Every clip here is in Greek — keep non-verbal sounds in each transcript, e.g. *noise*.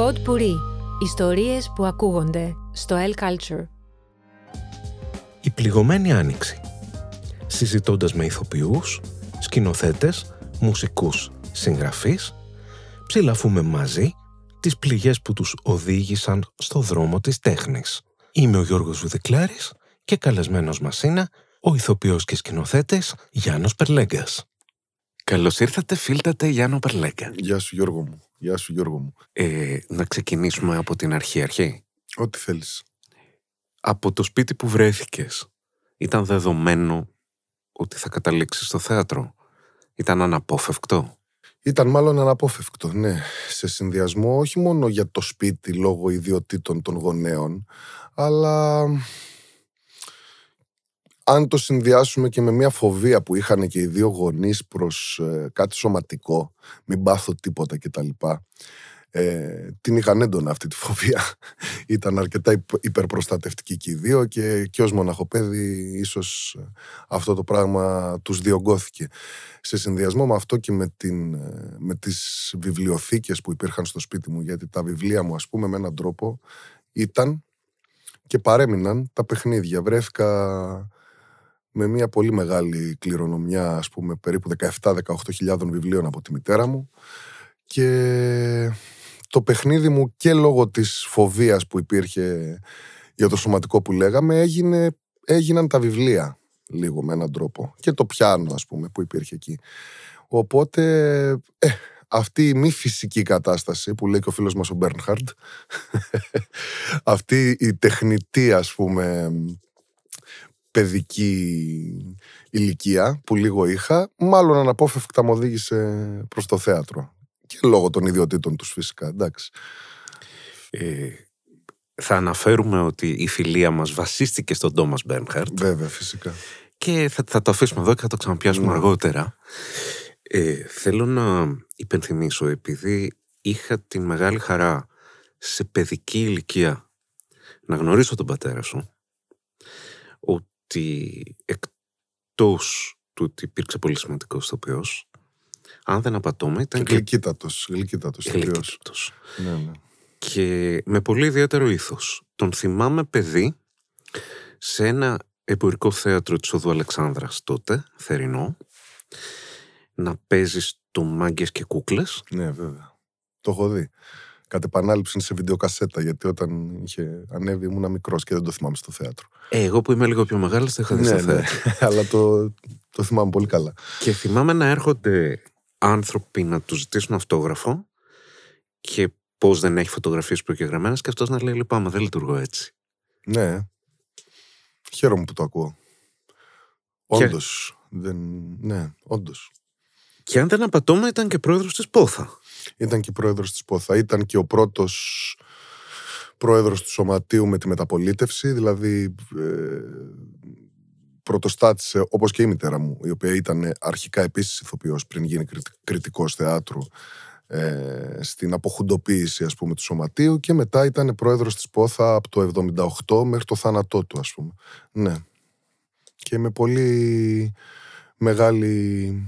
Pod Puri. Ιστορίες που ακούγονται στο El Culture. Η πληγωμένη άνοιξη. Συζητώντας με ηθοποιούς, σκηνοθέτες, μουσικούς, συγγραφείς, ψηλαφούμε μαζί τις πληγές που τους οδήγησαν στο δρόμο της τέχνης. Είμαι ο Γιώργος Βουδεκλάρης και καλεσμένος μας είναι ο ηθοποιός και σκηνοθέτης Γιάννος Περλέγκας. Καλώς ήρθατε, φίλτατε Γιάννο Περλέγκα. Γεια σου Γιώργο μου. Γεια σου Γιώργο μου. Ε, να ξεκινήσουμε από την αρχή αρχή. Ό,τι θέλεις. Από το σπίτι που βρέθηκες, ήταν δεδομένο ότι θα καταλήξεις στο θέατρο; Ήταν αναπόφευκτο; Ήταν μάλλον αναπόφευκτο, ναι. Σε συνδυασμό όχι μόνο για το σπίτι λόγω ιδιωτήτων των γονέων, αλλά αν το συνδυάσουμε και με μια φοβία που είχαν και οι δύο γονείς προς ε, κάτι σωματικό, μην πάθω τίποτα κτλ. Ε, την είχαν έντονα αυτή τη φοβία. *laughs* Ήταν αρκετά υπερπροστατευτική και οι δύο και, και ως μοναχοπέδι ίσως ε, αυτό το πράγμα τους διωγγώθηκε. Σε συνδυασμό με αυτό και με, την, ε, με τις βιβλιοθήκες που υπήρχαν στο σπίτι μου, γιατί τα βιβλία μου ας πούμε με έναν τρόπο ήταν και παρέμειναν τα παιχνίδια. Βρέθηκα με μια πολύ μεγάλη κληρονομιά, ας πούμε, περίπου 17-18 βιβλίων από τη μητέρα μου και το παιχνίδι μου και λόγω της φοβίας που υπήρχε για το σωματικό που λέγαμε έγινε, έγιναν τα βιβλία λίγο με έναν τρόπο και το πιάνο ας πούμε που υπήρχε εκεί. Οπότε ε, αυτή η μη φυσική κατάσταση που λέει και ο φίλος μας ο Μπέρνχαρντ *laughs* αυτή η τεχνητή ας πούμε παιδική ηλικία που λίγο είχα, μάλλον αναπόφευκτα μου οδήγησε προς το θέατρο. Και λόγω των ιδιωτήτων τους φυσικά, εντάξει. Ε, θα αναφέρουμε ότι η φιλία μας βασίστηκε στον Τόμας Μπέρνχαρτ. Βέβαια, φυσικά. Και θα, θα το αφήσουμε εδώ και θα το ξαναπιάσουμε ναι. αργότερα. Ε, θέλω να υπενθυμίσω, επειδή είχα την μεγάλη χαρά σε παιδική ηλικία να γνωρίσω τον πατέρα σου, ότι εκτός του ότι υπήρξε πολύ σημαντικός ηθοποιός, αν δεν απατώμε, ήταν και... Γλυκύτατος, γλυκύτατος ηθοποιός. Ναι, ναι. Και με πολύ ιδιαίτερο ήθος. Τον θυμάμαι παιδί σε ένα εμπορικό θέατρο της Οδού Αλεξάνδρας τότε, θερινό, να παίζει το μάγκες και κούκλες. Ναι, βέβαια. Το έχω δει κατ' επανάληψη σε βιντεοκασέτα, γιατί όταν είχε ανέβει ήμουν μικρός και δεν το θυμάμαι στο θέατρο. Ε, εγώ που είμαι λίγο πιο μεγάλος, το είχα δει στο ναι, ναι. θέατρο. *laughs* αλλά το, το θυμάμαι πολύ καλά. Και θυμάμαι να έρχονται άνθρωποι να τους ζητήσουν αυτόγραφο και πώς δεν έχει φωτογραφίες προκεγραμμένε και αυτός να λέει: Λυπάμαι, δεν λειτουργώ έτσι. Ναι. Χαίρομαι που το ακούω. Όντως. Δεν... Ναι, όντως. Και αν δεν απατώμε, ήταν και πρόεδρος της Πόθα. Ήταν και πρόεδρος της Πόθα. Ήταν και ο πρώτος πρόεδρος του Σωματείου με τη μεταπολίτευση. Δηλαδή, ε, πρωτοστάτησε όπως και η μητέρα μου, η οποία ήταν αρχικά επίσης ηθοποιός πριν γίνει κριτικός θεάτρου. Ε, στην αποχουντοποίηση ας πούμε του σωματείου και μετά ήταν πρόεδρος της Πόθα από το 78 μέχρι το θάνατό του ας πούμε. Ναι. Και με πολύ μεγάλη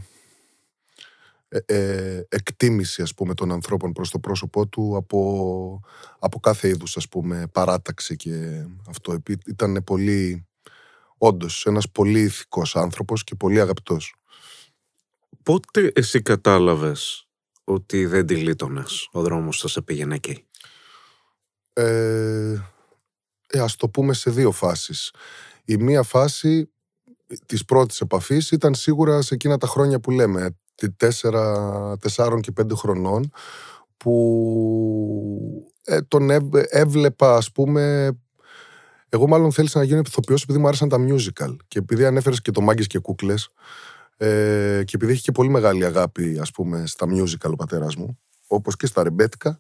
ε, ε, εκτίμηση ας πούμε των ανθρώπων προς το πρόσωπό του από, από κάθε είδους ας πούμε παράταξη και αυτό. Ήταν πολύ όντως ένας πολύ ηθικός άνθρωπος και πολύ αγαπητός. Πότε εσύ κατάλαβες ότι δεν τη λύτωνες; Ο δρόμος σας σε πήγαινε εκεί. Ε, ε, ας το πούμε σε δύο φάσεις. Η μία φάση της πρώτης επαφής ήταν σίγουρα σε εκείνα τα χρόνια που λέμε τέσσερα, τεσσάρων και πέντε χρονών που ε, τον έβλεπα ας πούμε εγώ μάλλον θέλησα να γίνω ηθοποιός επειδή μου άρεσαν τα musical και επειδή ανέφερες και το Μάγκες και Κούκλες ε, και επειδή έχει και πολύ μεγάλη αγάπη ας πούμε στα musical ο πατέρας μου όπως και στα ρεμπέτικα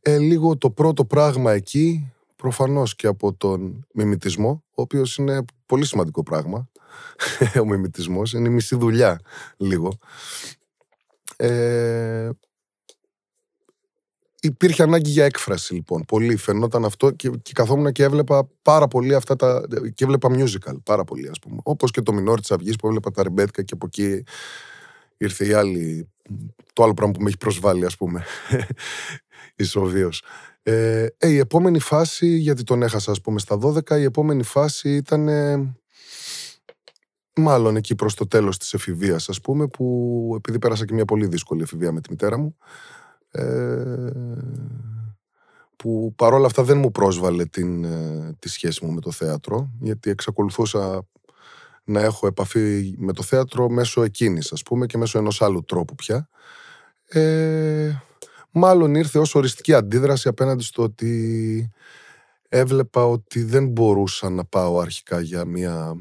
ε, λίγο το πρώτο πράγμα εκεί προφανώς και από τον μιμητισμό ο οποίος είναι πολύ σημαντικό πράγμα *laughs* ο μιμητισμός είναι η μισή δουλειά λίγο ε, υπήρχε ανάγκη για έκφραση λοιπόν. Πολύ φαινόταν αυτό και, και καθόμουν και έβλεπα πάρα πολύ αυτά τα. και έβλεπα musical πάρα πολύ, ας πούμε. Όπως και το Μινόρ της Αυγής που έβλεπα τα ρεμπέτικα και από εκεί ήρθε η άλλη. Το άλλο πράγμα που με έχει προσβάλει, ας πούμε. *laughs* ισοβίως. Ε, ε, η επόμενη φάση, γιατί τον έχασα ας πούμε στα 12, η επόμενη φάση ήταν ε, μάλλον εκεί προς το τέλος της εφηβείας ας πούμε, που επειδή πέρασα και μια πολύ δύσκολη εφηβεία με τη μητέρα μου, ε, που παρόλα αυτά δεν μου πρόσβαλε την, ε, τη σχέση μου με το θέατρο, γιατί εξακολουθούσα να έχω επαφή με το θέατρο μέσω εκείνης, ας πούμε, και μέσω ενός άλλου τρόπου πια. Ε, μάλλον ήρθε ως οριστική αντίδραση απέναντι στο ότι έβλεπα ότι δεν μπορούσα να πάω αρχικά για μια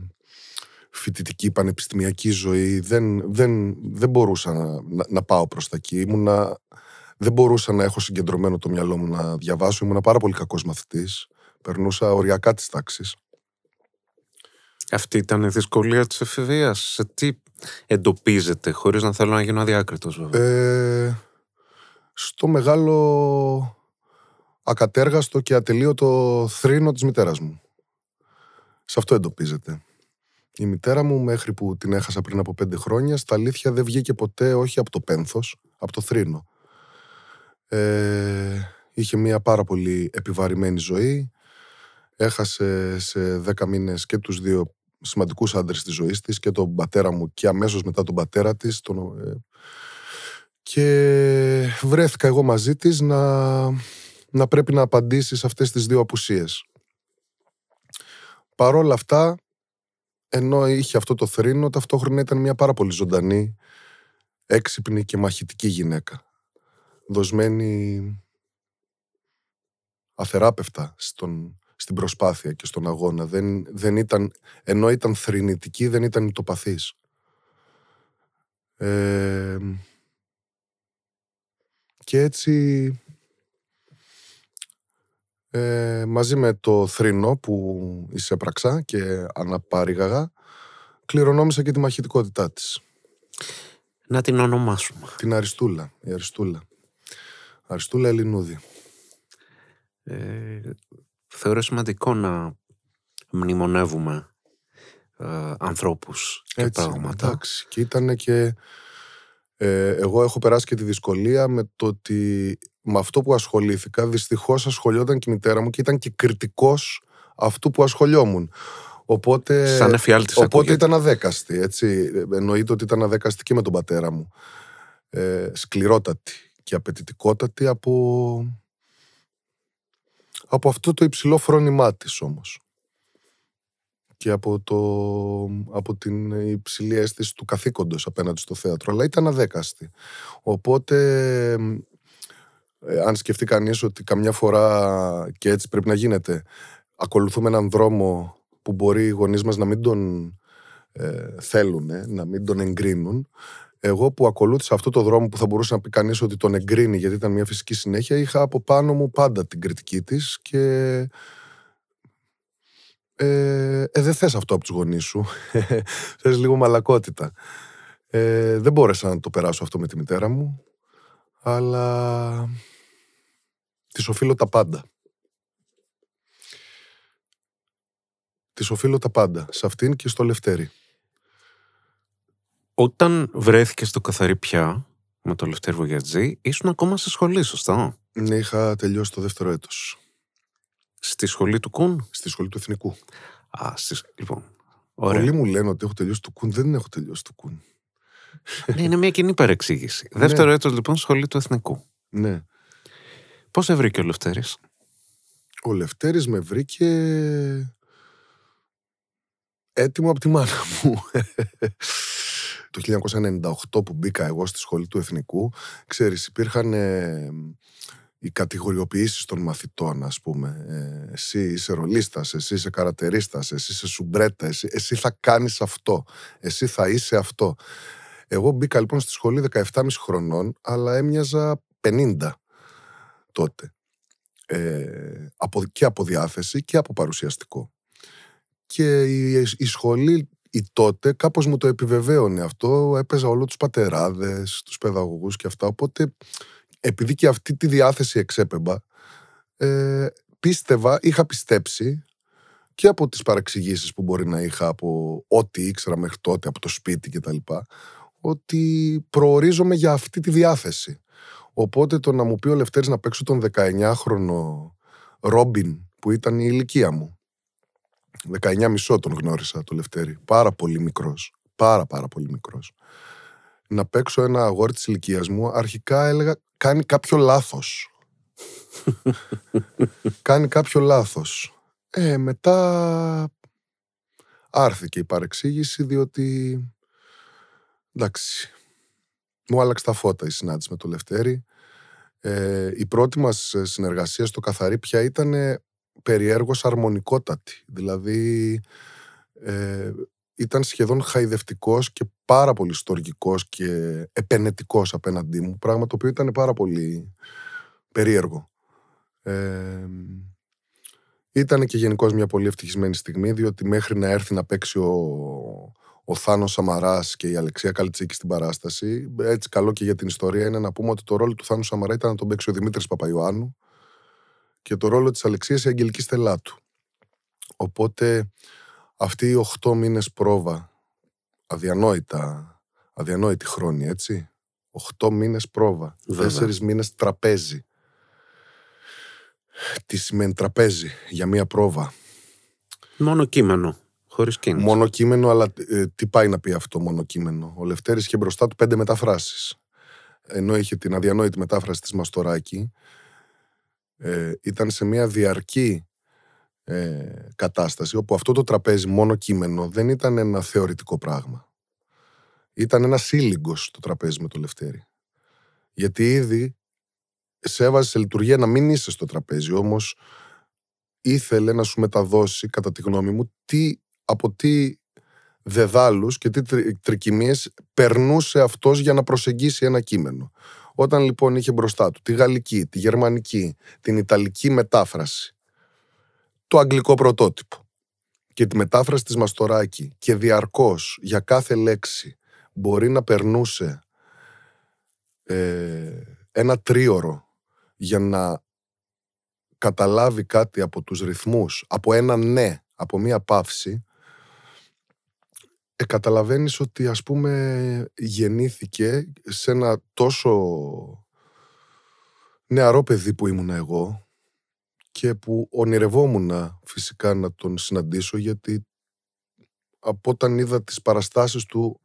φοιτητική πανεπιστημιακή ζωή. Δεν, δεν, δεν μπορούσα να, να, πάω προς τα εκεί. Ήμουνα, δεν μπορούσα να έχω συγκεντρωμένο το μυαλό μου να διαβάσω. Ήμουν πάρα πολύ κακός μαθητής. Περνούσα οριακά τις τάξεις. Αυτή ήταν η δυσκολία της εφηβείας. Σε τι εντοπίζεται, χωρίς να θέλω να γίνω αδιάκριτος βέβαια; Ε, στο μεγάλο ακατέργαστο και ατελείωτο θρήνο της μητέρας μου. Σε αυτό εντοπίζεται. Η μητέρα μου μέχρι που την έχασα πριν από πέντε χρόνια στα αλήθεια δεν βγήκε ποτέ όχι από το πένθος, από το θρήνο. Ε, είχε μια πάρα πολύ επιβαρημένη ζωή. Έχασε σε δέκα μήνες και τους δύο σημαντικούς άντρες της ζωής της και τον πατέρα μου και αμέσως μετά τον πατέρα της τον, ε, και βρέθηκα εγώ μαζί της να, να πρέπει να απαντήσεις σε αυτές τις δύο απουσίες. Παρόλα αυτά, ενώ είχε αυτό το θρήνο, ταυτόχρονα ήταν μια πάρα πολύ ζωντανή, έξυπνη και μαχητική γυναίκα. Δοσμένη αθεράπευτα στον, στην προσπάθεια και στον αγώνα. Δεν, δεν ήταν, ενώ ήταν θρηνητική, δεν ήταν ητοπαθής. Ε, και έτσι ε, μαζί με το θρήνο που εισέπραξα και αναπάρηγαγα κληρονόμησα και τη μαχητικότητά της. Να την ονομάσουμε. Την Αριστούλα. Η Αριστούλα. Αριστούλα Ελληνούδη. Ε, θεωρώ σημαντικό να μνημονεύουμε ε, ανθρώπους και Έτσι, πράγματα. Εντάξει. Και ήταν και ε, εγώ έχω περάσει και τη δυσκολία με το ότι με αυτό που ασχολήθηκα, δυστυχώς ασχολιόταν και η μητέρα μου και ήταν και κριτικός αυτού που ασχολιόμουν. Οπότε, Σαν οπότε ήταν αδέκαστη. Έτσι. Εννοείται ότι ήταν αδέκαστη και με τον πατέρα μου. Ε, σκληρότατη και απαιτητικότατη από, από αυτό το υψηλό φρόνημά της όμως και από, το, από την υψηλή αίσθηση του καθήκοντος απέναντι στο θέατρο, αλλά ήταν αδέκαστη. Οπότε, ε, αν σκεφτεί κανείς ότι καμιά φορά και έτσι πρέπει να γίνεται, ακολουθούμε έναν δρόμο που μπορεί οι γονείς μας να μην τον ε, θέλουν, να μην τον εγκρίνουν, εγώ που ακολούθησα αυτό το δρόμο που θα μπορούσε να πει κανείς ότι τον εγκρίνει γιατί ήταν μια φυσική συνέχεια, είχα από πάνω μου πάντα την κριτική της και ε, ε, δεν θες αυτό από τους γονείς σου. *laughs* θες λίγο μαλακότητα. Ε, δεν μπόρεσα να το περάσω αυτό με τη μητέρα μου, αλλά της οφείλω τα πάντα. Της οφείλω τα πάντα, σε αυτήν και στο Λευτέρι. Όταν βρέθηκες στο καθαρή πια, με το Λευτέρι Βογιατζή, ήσουν ακόμα σε σχολή, σωστά; Ναι, είχα τελειώσει το δεύτερο έτος. Στη σχολή του Κουν. Στη σχολή του Εθνικού. Α, στις... λοιπόν. Ωραία. Πολλοί μου λένε ότι έχω τελειώσει το Κουν. Δεν έχω τελειώσει το Κουν. ναι, είναι μια κοινή παρεξήγηση. *laughs* Ναι. Δεύτερο έτος λοιπόν σχολή του Εθνικού. Ναι. Πώς σε βρήκε ο Λευτέρης; Ο Λευτέρης με βρήκε έτοιμο από τη μάνα μου. *laughs* το 1998 που μπήκα εγώ στη σχολή του Εθνικού, ξέρεις, υπήρχαν ε, οι κατηγοριοποιήσεις των μαθητών, ας πούμε. Ε, εσύ είσαι ρολίστας, εσύ είσαι καρατερίστας, εσύ είσαι σουμπρέτα, εσύ, εσύ θα κάνεις αυτό, εσύ θα είσαι αυτό. Εγώ μπήκα λοιπόν στη σχολή 17,5 χρονών, αλλά έμοιαζα 50 τότε. Ε, από, και από διάθεση και από παρουσιαστικό. Και η, η σχολή η τότε κάπως μου το επιβεβαίωνε αυτό. Έπαιζα όλο τους πατεράδες, τους παιδαγωγούς και αυτά. Οπότε επειδή και αυτή τη διάθεση εξέπεμπα, ε, πίστευα, είχα πιστέψει και από τις παραξηγήσεις που μπορεί να είχα από ό,τι ήξερα μέχρι τότε, από το σπίτι κτλ. Ότι προορίζομαι για αυτή τη διάθεση. Οπότε το να μου πει ο Λευτέρης να παίξω τον 19χρονο Ρόμπιν που ήταν η ηλικία μου. 19 μισό τον γνώρισα το Λευτέρη. Πάρα πολύ μικρός. Πάρα πάρα πολύ μικρός. Να παίξω ένα αγόρι της ηλικίας μου, αρχικά έλεγα κάνει κάποιο λάθος. *laughs* κάνει κάποιο λάθος. Ε, μετά άρθηκε η παρεξήγηση διότι εντάξει μου άλλαξε τα φώτα η συνάντηση με το Λευτέρη. Ε, η πρώτη μας συνεργασία στο Καθαρί πια ήταν περιέργως αρμονικότατη. Δηλαδή ε, ήταν σχεδόν χαϊδευτικός και πάρα πολύ στοργικός και επενετικός απέναντί μου, πράγμα το οποίο ήταν πάρα πολύ περίεργο. Ε, ήταν και γενικώς μια πολύ ευτυχισμένη στιγμή, διότι μέχρι να έρθει να παίξει ο, ο Θάνος Σαμαράς και η Αλεξία Καλτσίκη στην παράσταση, έτσι καλό και για την ιστορία είναι να πούμε ότι το ρόλο του Θάνου Σαμαρά ήταν να τον παίξει ο Δημήτρης Παπαϊωάννου και το ρόλο της Αλεξίας η Αγγελική Στελάτου. Οπότε αυτοί οι 8 μήνες πρόβα, αδιανόητα, αδιανόητη χρόνια, έτσι. 8 μήνες πρόβα, Βέβαια. 4 μήνες τραπέζι. Τι σημαίνει τραπέζι για μία πρόβα; Μόνο κείμενο. Χωρίς κίνηση. Μόνο κείμενο, αλλά ε, τι πάει να πει αυτό μόνο κείμενο; Ο Λευτέρης είχε μπροστά του πέντε μεταφράσεις. Ενώ είχε την αδιανόητη μετάφραση της Μαστοράκη, ε, ήταν σε μια διαρκή ε, κατάσταση όπου αυτό το τραπέζι μόνο κείμενο δεν ήταν ένα θεωρητικό πράγμα. Ήταν ένα σύλληγκος το τραπέζι με το Λευτέρη. Γιατί ήδη σε έβαζε σε λειτουργία να μην είσαι στο τραπέζι, όμως ήθελε να σου μεταδώσει, κατά τη γνώμη μου, τι, από τι δεδάλους και τι τρικυμίες περνούσε αυτός για να προσεγγίσει ένα κείμενο. Όταν λοιπόν είχε μπροστά του τη γαλλική, τη γερμανική, την ιταλική μετάφραση, το αγγλικό πρωτότυπο και τη μετάφραση της Μαστοράκη και διαρκώς για κάθε λέξη μπορεί να περνούσε ε, ένα τρίωρο για να καταλάβει κάτι από τους ρυθμούς, από ένα ναι, από μία παύση, ε, καταλαβαίνεις ότι ας πούμε γεννήθηκε σε ένα τόσο νεαρό παιδί που ήμουν εγώ και που ονειρευόμουν φυσικά να τον συναντήσω γιατί από όταν είδα τις παραστάσεις του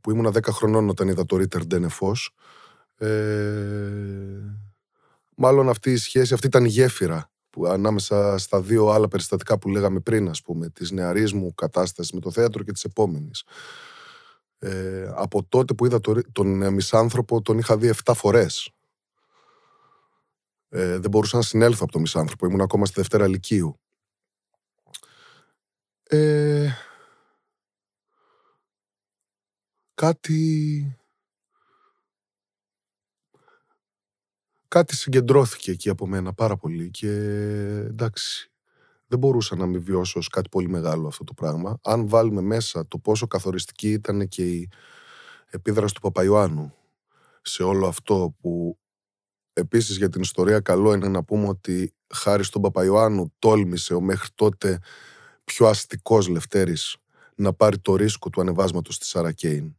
που ήμουν 10 χρονών όταν είδα το Ρίτερ Ντένεφος ε, μάλλον αυτή η σχέση, αυτή ήταν η γέφυρα που ανάμεσα στα δύο άλλα περιστατικά που λέγαμε πριν, ας πούμε, της νεαρής μου κατάστασης με το θέατρο και της επόμενης. Ε, από τότε που είδα τον, ε, Μισάνθρωπο, τον είχα δει 7 φορές. Ε, δεν μπορούσα να συνέλθω από τον Μισάνθρωπο, ήμουν ακόμα στη Δευτέρα Λυκείου. Ε, κάτι κάτι συγκεντρώθηκε εκεί από μένα πάρα πολύ και εντάξει, δεν μπορούσα να μην βιώσω ως κάτι πολύ μεγάλο αυτό το πράγμα. Αν βάλουμε μέσα το πόσο καθοριστική ήταν και η επίδραση του Παπαϊωάννου σε όλο αυτό που επίσης για την ιστορία καλό είναι να πούμε ότι χάρη στον Παπαϊωάννου τόλμησε ο μέχρι τότε πιο αστικός Λευτέρης να πάρει το ρίσκο του ανεβάσματος της Σαρακέιν.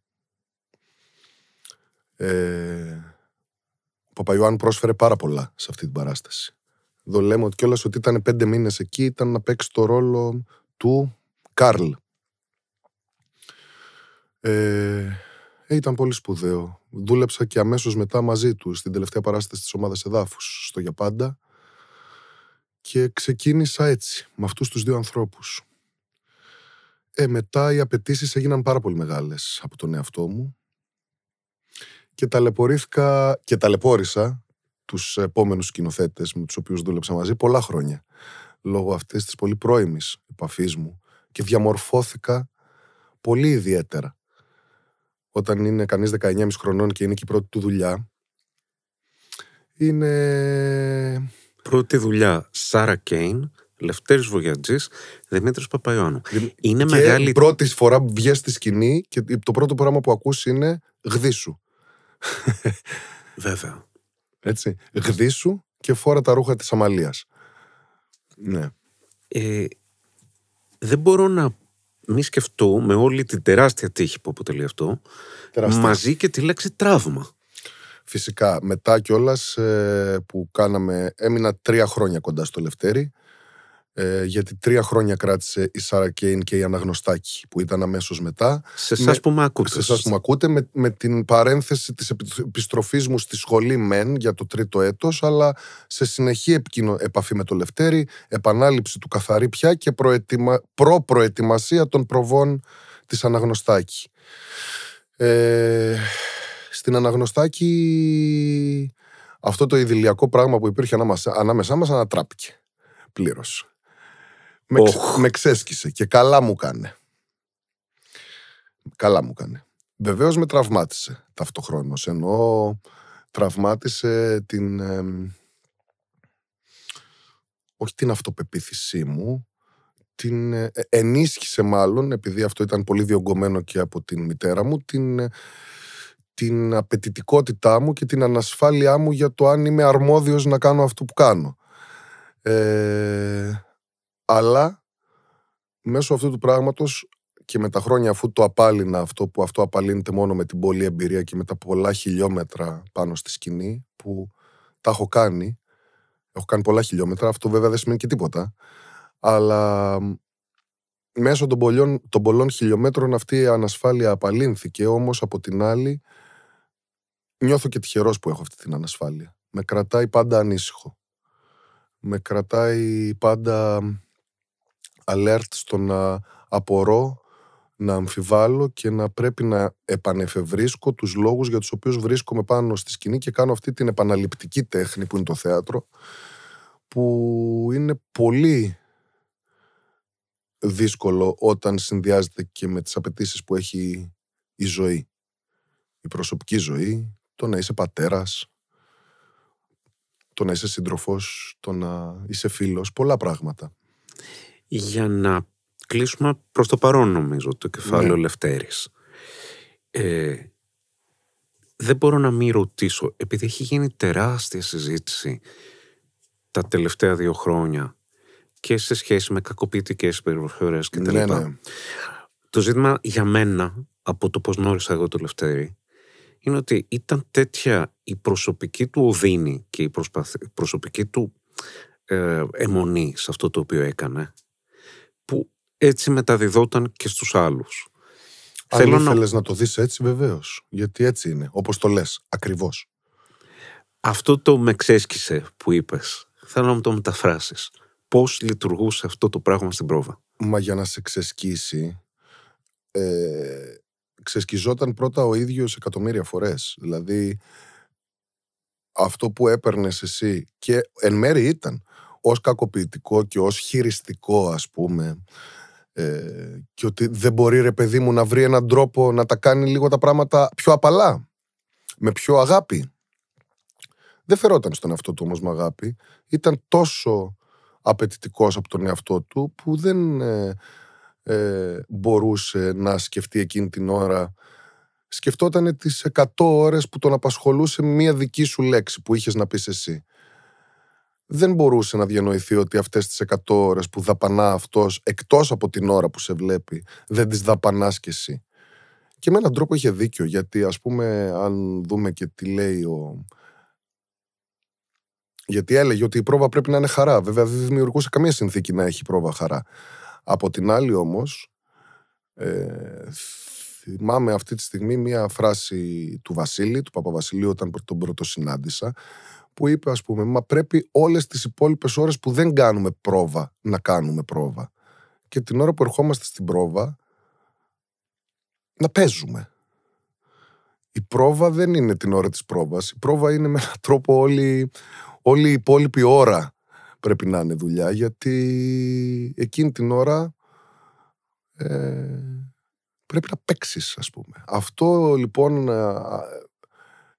Ε, Παπαϊωάννου πρόσφερε πάρα πολλά σε αυτή την παράσταση. Εδώ λέμε ότι κιόλας ότι ήταν πέντε μήνες εκεί ήταν να παίξει το ρόλο του Καρλ. Ε, ε, ήταν πολύ σπουδαίο. Δούλεψα και αμέσως μετά μαζί τους στην τελευταία παράσταση της ομάδας Εδάφους στο Για Πάντα και ξεκίνησα έτσι, με αυτούς τους δύο ανθρώπους. Ε, μετά οι απαιτήσεις έγιναν πάρα πολύ μεγάλες από τον εαυτό μου και ταλαιπωρήθηκα και ταλαιπώρησα τους επόμενους σκηνοθέτες με τους οποίους δούλεψα μαζί πολλά χρόνια λόγω αυτής της πολύ πρώιμης επαφής μου και διαμορφώθηκα πολύ ιδιαίτερα. Όταν είναι κανείς 19,5 χρονών και είναι και η πρώτη του δουλειά είναι... Πρώτη δουλειά Σάρα Κέιν, Λευτέρης Βογιατζής, Δημήτρης Παπαϊώνου. Είναι και μεγάλη... πρώτη φορά που βγαίνει στη σκηνή και το πρώτο πράγμα που ακούς είναι «γδίσου». *laughs* Βέβαια. Έτσι. Γδίσου και φόρα τα ρούχα της Αμαλίας. Ναι. Ε, δεν μπορώ να μη σκεφτώ με όλη την τεράστια τύχη που αποτελεί αυτό τεράστια. μαζί και τη λέξη τραύμα. Φυσικά, μετά κιόλας ε, που κάναμε, έμεινα τρία χρόνια κοντά στο Λευτέρι, ε, γιατί τρία χρόνια κράτησε η Σάρα Κέιν και η Αναγνωστάκη, που ήταν αμέσως μετά. Σε εσάς που με ακούτε. Σε εσάς που με ακούτε, με, με την παρένθεση της επιστροφής μου στη σχολή μεν για το τρίτο έτος, αλλά σε συνεχή επικοινω... επαφή με το Λευτέρι, επανάληψη του καθαρή πια και προετοιμα... προ-προετοιμασία των προβών της Αναγνωστάκη. Ε, στην Αναγνωστάκη αυτό το ιδηλιακό πράγμα που υπήρχε ανάμεσά μας ανατράπηκε πλήρως. Με, με ξέσκησε και καλά μου κάνε. Καλά μου κάνε. Βεβαίως με τραυμάτισε ταυτοχρόνως, ενώ τραυμάτισε την... όχι την αυτοπεποίθησή μου, την ε, ενίσχυσε μάλλον, επειδή αυτό ήταν πολύ διωγγωμένο και από την μητέρα μου, την, την απαιτητικότητά μου και την ανασφάλειά μου για το αν είμαι αρμόδιος να κάνω αυτό που κάνω. Ε, αλλά μέσω αυτού του πράγματος και με τα χρόνια αφού το απάλυνα αυτό που αυτό απαλύνεται μόνο με την πολλή εμπειρία και με τα πολλά χιλιόμετρα πάνω στη σκηνή που τα έχω κάνει έχω κάνει πολλά χιλιόμετρα, αυτό βέβαια δεν σημαίνει και τίποτα αλλά μέσω των πολλών, των πολλών χιλιόμετρων αυτή η ανασφάλεια απαλύνθηκε όμως από την άλλη νιώθω και τυχερός που έχω αυτή την ανασφάλεια. Με κρατάει πάντα ανήσυχο. Με κρατάει πάντα alert στο να απορώ, να αμφιβάλλω και να πρέπει να επανεφευρίσκω τους λόγους για τους οποίους βρίσκομαι πάνω στη σκηνή και κάνω αυτή την επαναληπτική τέχνη που είναι το θέατρο που είναι πολύ δύσκολο όταν συνδυάζεται και με τις απαιτήσεις που έχει η ζωή. Η προσωπική ζωή, το να είσαι πατέρας, το να είσαι σύντροφος, το να είσαι φίλος, πολλά πράγματα για να κλείσουμε προς το παρόν νομίζω το κεφάλαιο ναι. Λευτέρης. Ε, δεν μπορώ να μην ρωτήσω, επειδή έχει γίνει τεράστια συζήτηση τα τελευταία δύο χρόνια και σε σχέση με κακοποιητικές περιοχές και τα ναι, ναι. Το ζήτημα για μένα, από το πώς γνώρισα εγώ το Λευτέρη, είναι ότι ήταν τέτοια η προσωπική του οδύνη και η προσωπική του ε, αιμονή σε αυτό το οποίο έκανε, που έτσι μεταδιδόταν και στους άλλους. Αν Θέλω ήθελες να... να το δεις έτσι βεβαίως, γιατί έτσι είναι, όπως το λες, ακριβώς. Αυτό το με ξέσκησε που είπες. Θέλω να μου το μεταφράσεις. Πώς λειτουργούσε αυτό το πράγμα στην πρόβα; Μα για να σε ξεσκίσει, ε, ξεσκιζόταν πρώτα ο ίδιος εκατομμύρια φορές. Δηλαδή, αυτό που έπαιρνες εσύ και εν μέρη ήταν ως κακοποιητικό και ως χειριστικό ας πούμε ε, και ότι δεν μπορεί ρε παιδί μου να βρει έναν τρόπο να τα κάνει λίγο τα πράγματα πιο απαλά με πιο αγάπη. Δεν φερόταν στον εαυτό του όμως με αγάπη. Ήταν τόσο απαιτητικός από τον εαυτό του που δεν ε, ε, μπορούσε να σκεφτεί εκείνη την ώρα. Σκεφτόταν τις 100 ώρες που τον απασχολούσε μία δική σου λέξη που είχες να πεις εσύ δεν μπορούσε να διανοηθεί ότι αυτές τις 100 ώρες που δαπανά αυτός εκτός από την ώρα που σε βλέπει δεν τις δαπανάς κι εσύ. Και με έναν τρόπο είχε δίκιο γιατί ας πούμε αν δούμε και τι λέει ο... Γιατί έλεγε ότι η πρόβα πρέπει να είναι χαρά. Βέβαια δεν δημιουργούσε καμία συνθήκη να έχει πρόβα χαρά. Από την άλλη όμως ε, θυμάμαι αυτή τη στιγμή μία φράση του Βασίλη, του Παπαβασιλείου όταν τον πρώτο συνάντησα που είπε ας πούμε μα πρέπει όλες τις υπόλοιπες ώρες που δεν κάνουμε πρόβα να κάνουμε πρόβα και την ώρα που ερχόμαστε στην πρόβα να παίζουμε. Η πρόβα δεν είναι την ώρα της πρόβας. Η πρόβα είναι με έναν τρόπο όλη, όλη η υπόλοιπη ώρα πρέπει να είναι δουλειά γιατί εκείνη την ώρα ε, πρέπει να παίξεις, ας πούμε. Αυτό λοιπόν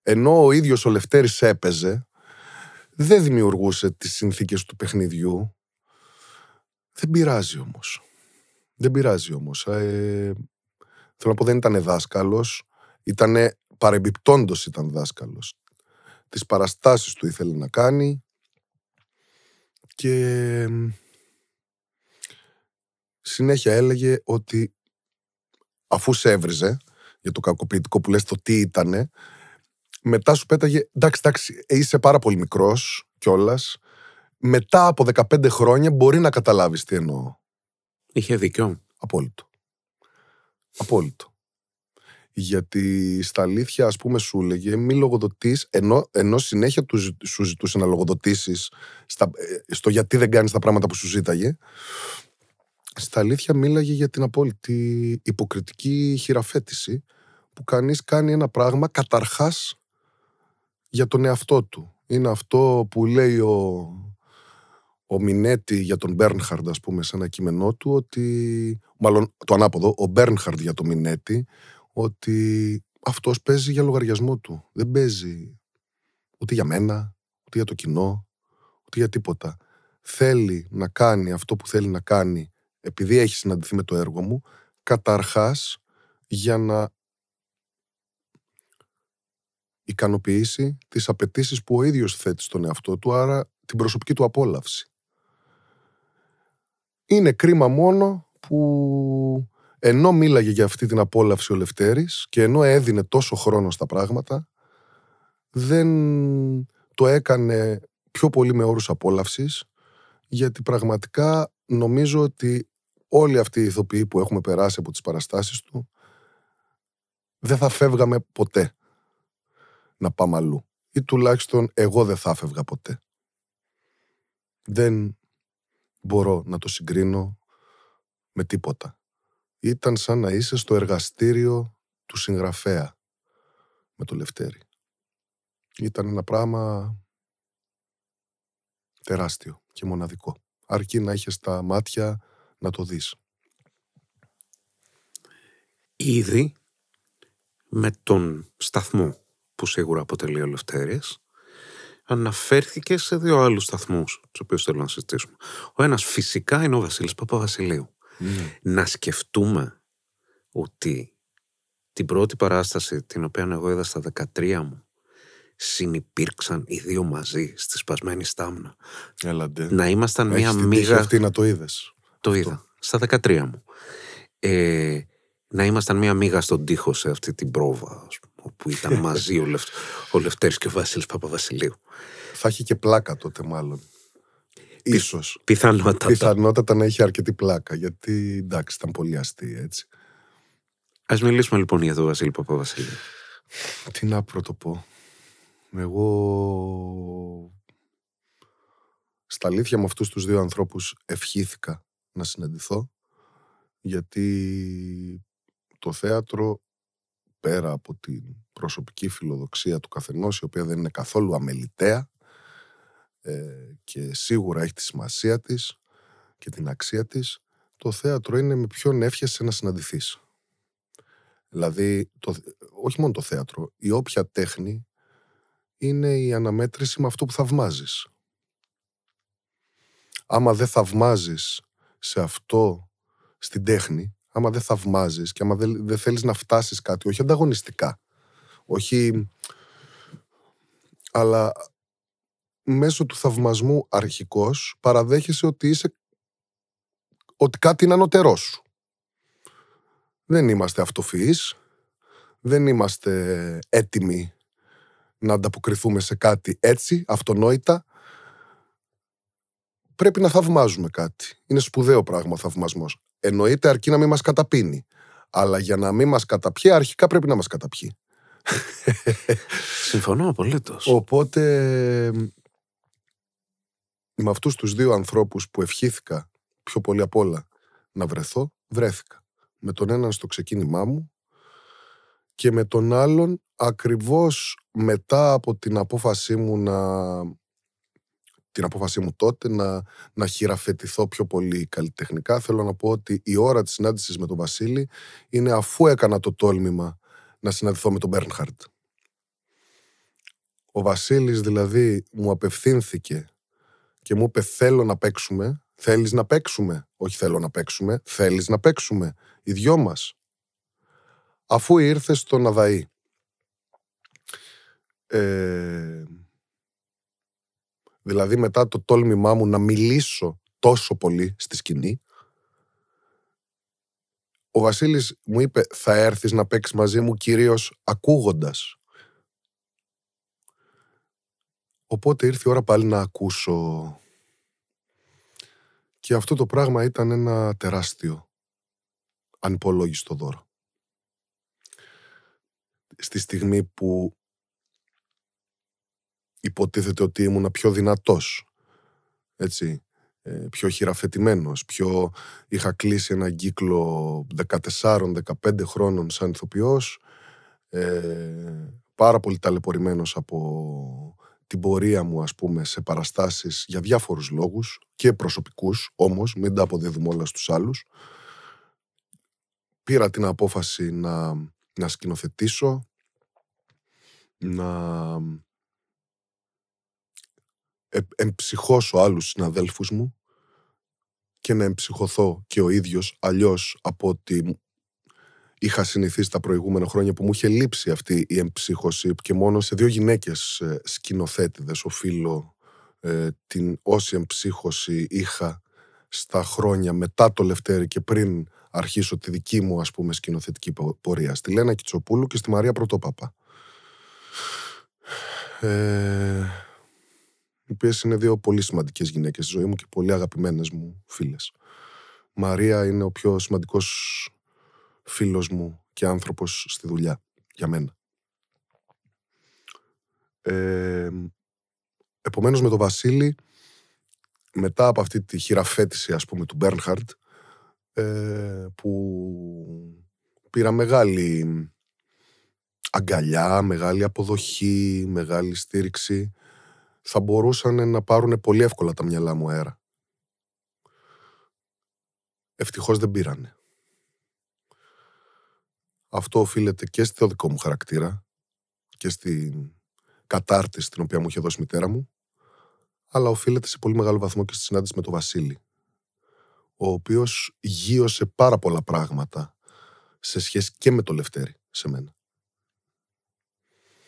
ενώ ο ίδιος ο Λευτέρης έπαιζε δεν δημιουργούσε τις συνθήκες του παιχνιδιού. Δεν πειράζει όμως. Δεν πειράζει όμως. Ε, θέλω να πω δεν ήταν δάσκαλος. Ήτανε παρεμπιπτόντος ήταν δάσκαλος. Τις παραστάσεις του ήθελε να κάνει και συνέχεια έλεγε ότι αφού σε έβριζε για το κακοποιητικό που λες το τι ήτανε μετά σου πέταγε, εντάξει, εντάξει, είσαι πάρα πολύ μικρός κιόλας. Μετά από 15 χρόνια μπορεί να καταλάβεις τι εννοώ. Είχε δίκιο. Απόλυτο. Απόλυτο. Γιατί στα αλήθεια, ας πούμε, σου έλεγε μη λογοδοτείς, ενώ, ενώ συνέχεια τους, ζη- σου ζητούσε να λογοδοτήσεις στα, ε, στο γιατί δεν κάνεις τα πράγματα που σου ζήταγε, στα αλήθεια μίλαγε για την απόλυτη υποκριτική χειραφέτηση που κανείς κάνει ένα πράγμα καταρχάς για τον εαυτό του. Είναι αυτό που λέει ο, ο Μινέτη για τον Μπέρνχαρντ, ας πούμε, σε ένα κείμενό του, ότι, μάλλον το ανάποδο, ο Μπέρνχαρντ για τον Μινέτη, ότι αυτός παίζει για λογαριασμό του. Δεν παίζει ούτε για μένα, ούτε για το κοινό, ούτε για τίποτα. Θέλει να κάνει αυτό που θέλει να κάνει, επειδή έχει συναντηθεί με το έργο μου, καταρχάς για να ικανοποιήσει τις απαιτήσεις που ο ίδιος θέτει στον εαυτό του, άρα την προσωπική του απόλαυση. Είναι κρίμα μόνο που ενώ μίλαγε για αυτή την απόλαυση ο Λευτέρης και ενώ έδινε τόσο χρόνο στα πράγματα, δεν το έκανε πιο πολύ με όρους απόλαυσης, γιατί πραγματικά νομίζω ότι όλοι αυτοί οι ηθοποιοί που έχουμε περάσει από τις παραστάσεις του δεν θα φεύγαμε ποτέ να πάμε αλλού. Ή τουλάχιστον εγώ δεν θα έφευγα ποτέ. Δεν μπορώ να το συγκρίνω με τίποτα. Ήταν σαν να είσαι στο εργαστήριο του συγγραφέα με το Λευτέρη. Ήταν ένα πράγμα τεράστιο και μοναδικό. Αρκεί να είχες τα μάτια να το δεις. Ήδη με τον σταθμό που σίγουρα αποτελεί ο Λευτέρης, αναφέρθηκε σε δύο άλλους σταθμούς, τους οποίους θέλω να συζητήσουμε. Ο ένας φυσικά είναι ο Βασίλης Παπαβασιλείου. Να σκεφτούμε ότι την πρώτη παράσταση την οποία εγώ είδα στα 13 μου συνυπήρξαν οι δύο μαζί στη σπασμένη στάμνα. Έλαντε. Να ήμασταν Έχεις μία την τύχη μίγα... αυτή να το είδες. Το Αυτό. είδα. Στα 13 μου. Ε, να ήμασταν μία μίγα στον τοίχο σε αυτή την πρόβα, ας πούμε, όπου ήταν μαζί ο, Λευ... ο Λευτέρης και ο Βασίλης Παπαβασιλείου. Θα έχει και πλάκα τότε μάλλον. Ίσως. Πιθανότατα. Πιθανότατα να είχε αρκετή πλάκα, γιατί εντάξει ήταν πολύ αστεία έτσι. Ας μιλήσουμε λοιπόν για τον Βασίλη Παπαβασιλείου. Τι να πρωτοπώ. Εγώ στα αλήθεια με αυτούς τους δύο ανθρώπους ευχήθηκα να συναντηθώ γιατί το θέατρο πέρα από την προσωπική φιλοδοξία του καθενός η οποία δεν είναι καθόλου αμεληταία ε, και σίγουρα έχει τη σημασία της και την αξία της το θέατρο είναι με ποιον εύχεσαι να συναντηθείς. Δηλαδή, το, όχι μόνο το θέατρο, η όποια τέχνη είναι η αναμέτρηση με αυτό που θαυμάζεις. Άμα δεν θαυμάζεις σε αυτό, στην τέχνη, άμα δεν θαυμάζεις και άμα δεν, δεν θέλεις να φτάσεις κάτι, όχι ανταγωνιστικά, όχι... Αλλά μέσω του θαυμασμού αρχικός παραδέχεσαι ότι είσαι ότι κάτι είναι ανωτερό σου. Δεν είμαστε αυτοφυείς, δεν είμαστε έτοιμοι να ανταποκριθούμε σε κάτι έτσι, αυτονόητα. Πρέπει να θαυμάζουμε κάτι. Είναι σπουδαίο πράγμα ο θαυμασμός. Εννοείται αρκεί να μην μας καταπίνει. Αλλά για να μην μας καταπιεί, αρχικά πρέπει να μας καταπιεί. Συμφωνώ απολύτως. Οπότε με αυτούς τους δύο ανθρώπους που ευχήθηκα πιο πολύ απ' όλα να βρεθώ, βρέθηκα. Με τον έναν στο ξεκίνημά μου και με τον άλλον ακριβώς μετά από την απόφασή μου να την απόφασή μου τότε να, να χειραφετηθώ πιο πολύ καλλιτεχνικά. Θέλω να πω ότι η ώρα της συνάντησης με τον Βασίλη είναι αφού έκανα το τόλμημα να συναντηθώ με τον Μπέρνχαρντ. Ο Βασίλης δηλαδή μου απευθύνθηκε και μου είπε θέλω να παίξουμε. Θέλεις να παίξουμε. Όχι θέλω να παίξουμε. Θέλεις να παίξουμε. Οι δυο μας. Αφού ήρθε στον Αδαή. Ε, δηλαδή μετά το τόλμημά μου να μιλήσω τόσο πολύ στη σκηνή ο Βασίλης μου είπε θα έρθεις να παίξεις μαζί μου κυρίως ακούγοντας Οπότε ήρθε η ώρα πάλι να ακούσω. Και αυτό το πράγμα ήταν ένα τεράστιο, ανυπολόγιστο δώρο. Στη στιγμή που υποτίθεται ότι ήμουν πιο δυνατός, έτσι, ε, πιο χειραφετημένος, πιο είχα κλείσει ένα κύκλο 14-15 χρόνων σαν ηθοποιός, ε, πάρα πολύ ταλαιπωρημένος από την πορεία μου ας πούμε σε παραστάσεις για διάφορους λόγους και προσωπικούς όμως, μην τα αποδίδουμε όλα στους άλλους. Πήρα την απόφαση να, να σκηνοθετήσω, να ε, εμψυχώσω άλλους συναδέλφους μου και να εμψυχωθώ και ο ίδιος αλλιώς από ότι είχα συνηθίσει τα προηγούμενα χρόνια που μου είχε λείψει αυτή η εμψύχωση και μόνο σε δύο γυναίκες ε, σκηνοθέτηδες οφείλω ε, την όση εμψύχωση είχα στα χρόνια μετά το Λευτέρη και πριν αρχίσω τη δική μου ας πούμε σκηνοθετική πορεία στη Λένα Κιτσοπούλου και στη Μαρία Πρωτόπαπα. Ε, οι οποίες είναι δύο πολύ σημαντικές γυναίκες στη ζωή μου και πολύ αγαπημένες μου φίλες. Μαρία είναι ο πιο σημαντικός φίλος μου και άνθρωπος στη δουλειά για μένα. Ε, επομένως με τον Βασίλη, μετά από αυτή τη χειραφέτηση ας πούμε του Μπέρνχαρντ, ε, που πήρα μεγάλη αγκαλιά, μεγάλη αποδοχή, μεγάλη στήριξη, θα μπορούσαν να πάρουν πολύ εύκολα τα μυαλά μου αέρα. Ευτυχώς δεν πήρανε. Αυτό οφείλεται και στο δικό μου χαρακτήρα και στην κατάρτιση την οποία μου είχε δώσει η μητέρα μου, αλλά οφείλεται σε πολύ μεγάλο βαθμό και στη συνάντηση με τον Βασίλη, ο οποίος γύρωσε πάρα πολλά πράγματα σε σχέση και με το Λευτέρη σε μένα.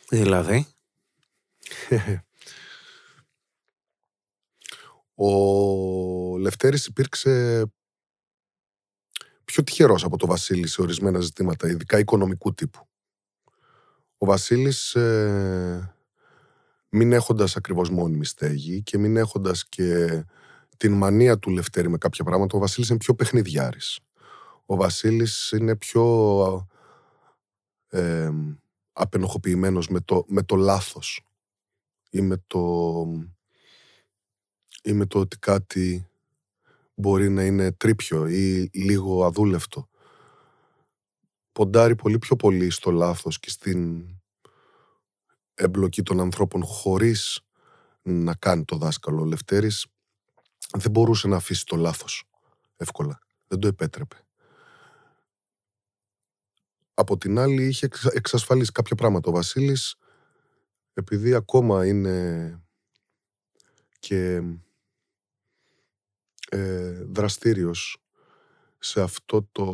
Δηλαδή; Ο Λευτέρης υπήρξε πιο τυχερός από το Βασίλη σε ορισμένα ζητήματα, ειδικά οικονομικού τύπου. Ο Βασίλης, ε, μην έχοντας ακριβώς μόνιμη στέγη και μην έχοντας και την μανία του Λευτέρη με κάποια πράγματα, ο Βασίλης είναι πιο παιχνιδιάρης. Ο Βασίλης είναι πιο ε, απενοχοποιημένος με το, με το λάθος ή με το, ή με το ότι κάτι μπορεί να είναι τρίπιο ή λίγο αδούλευτο. Ποντάρει πολύ πιο πολύ στο λάθος και στην εμπλοκή των ανθρώπων χωρίς να κάνει το δάσκαλο. Ο Λευτέρης δεν μπορούσε να αφήσει το λάθος εύκολα. Δεν το επέτρεπε. Από την άλλη είχε εξασφαλίσει κάποια πράγματα. Ο Βασίλης, επειδή ακόμα είναι και ε, δραστήριος σε αυτό το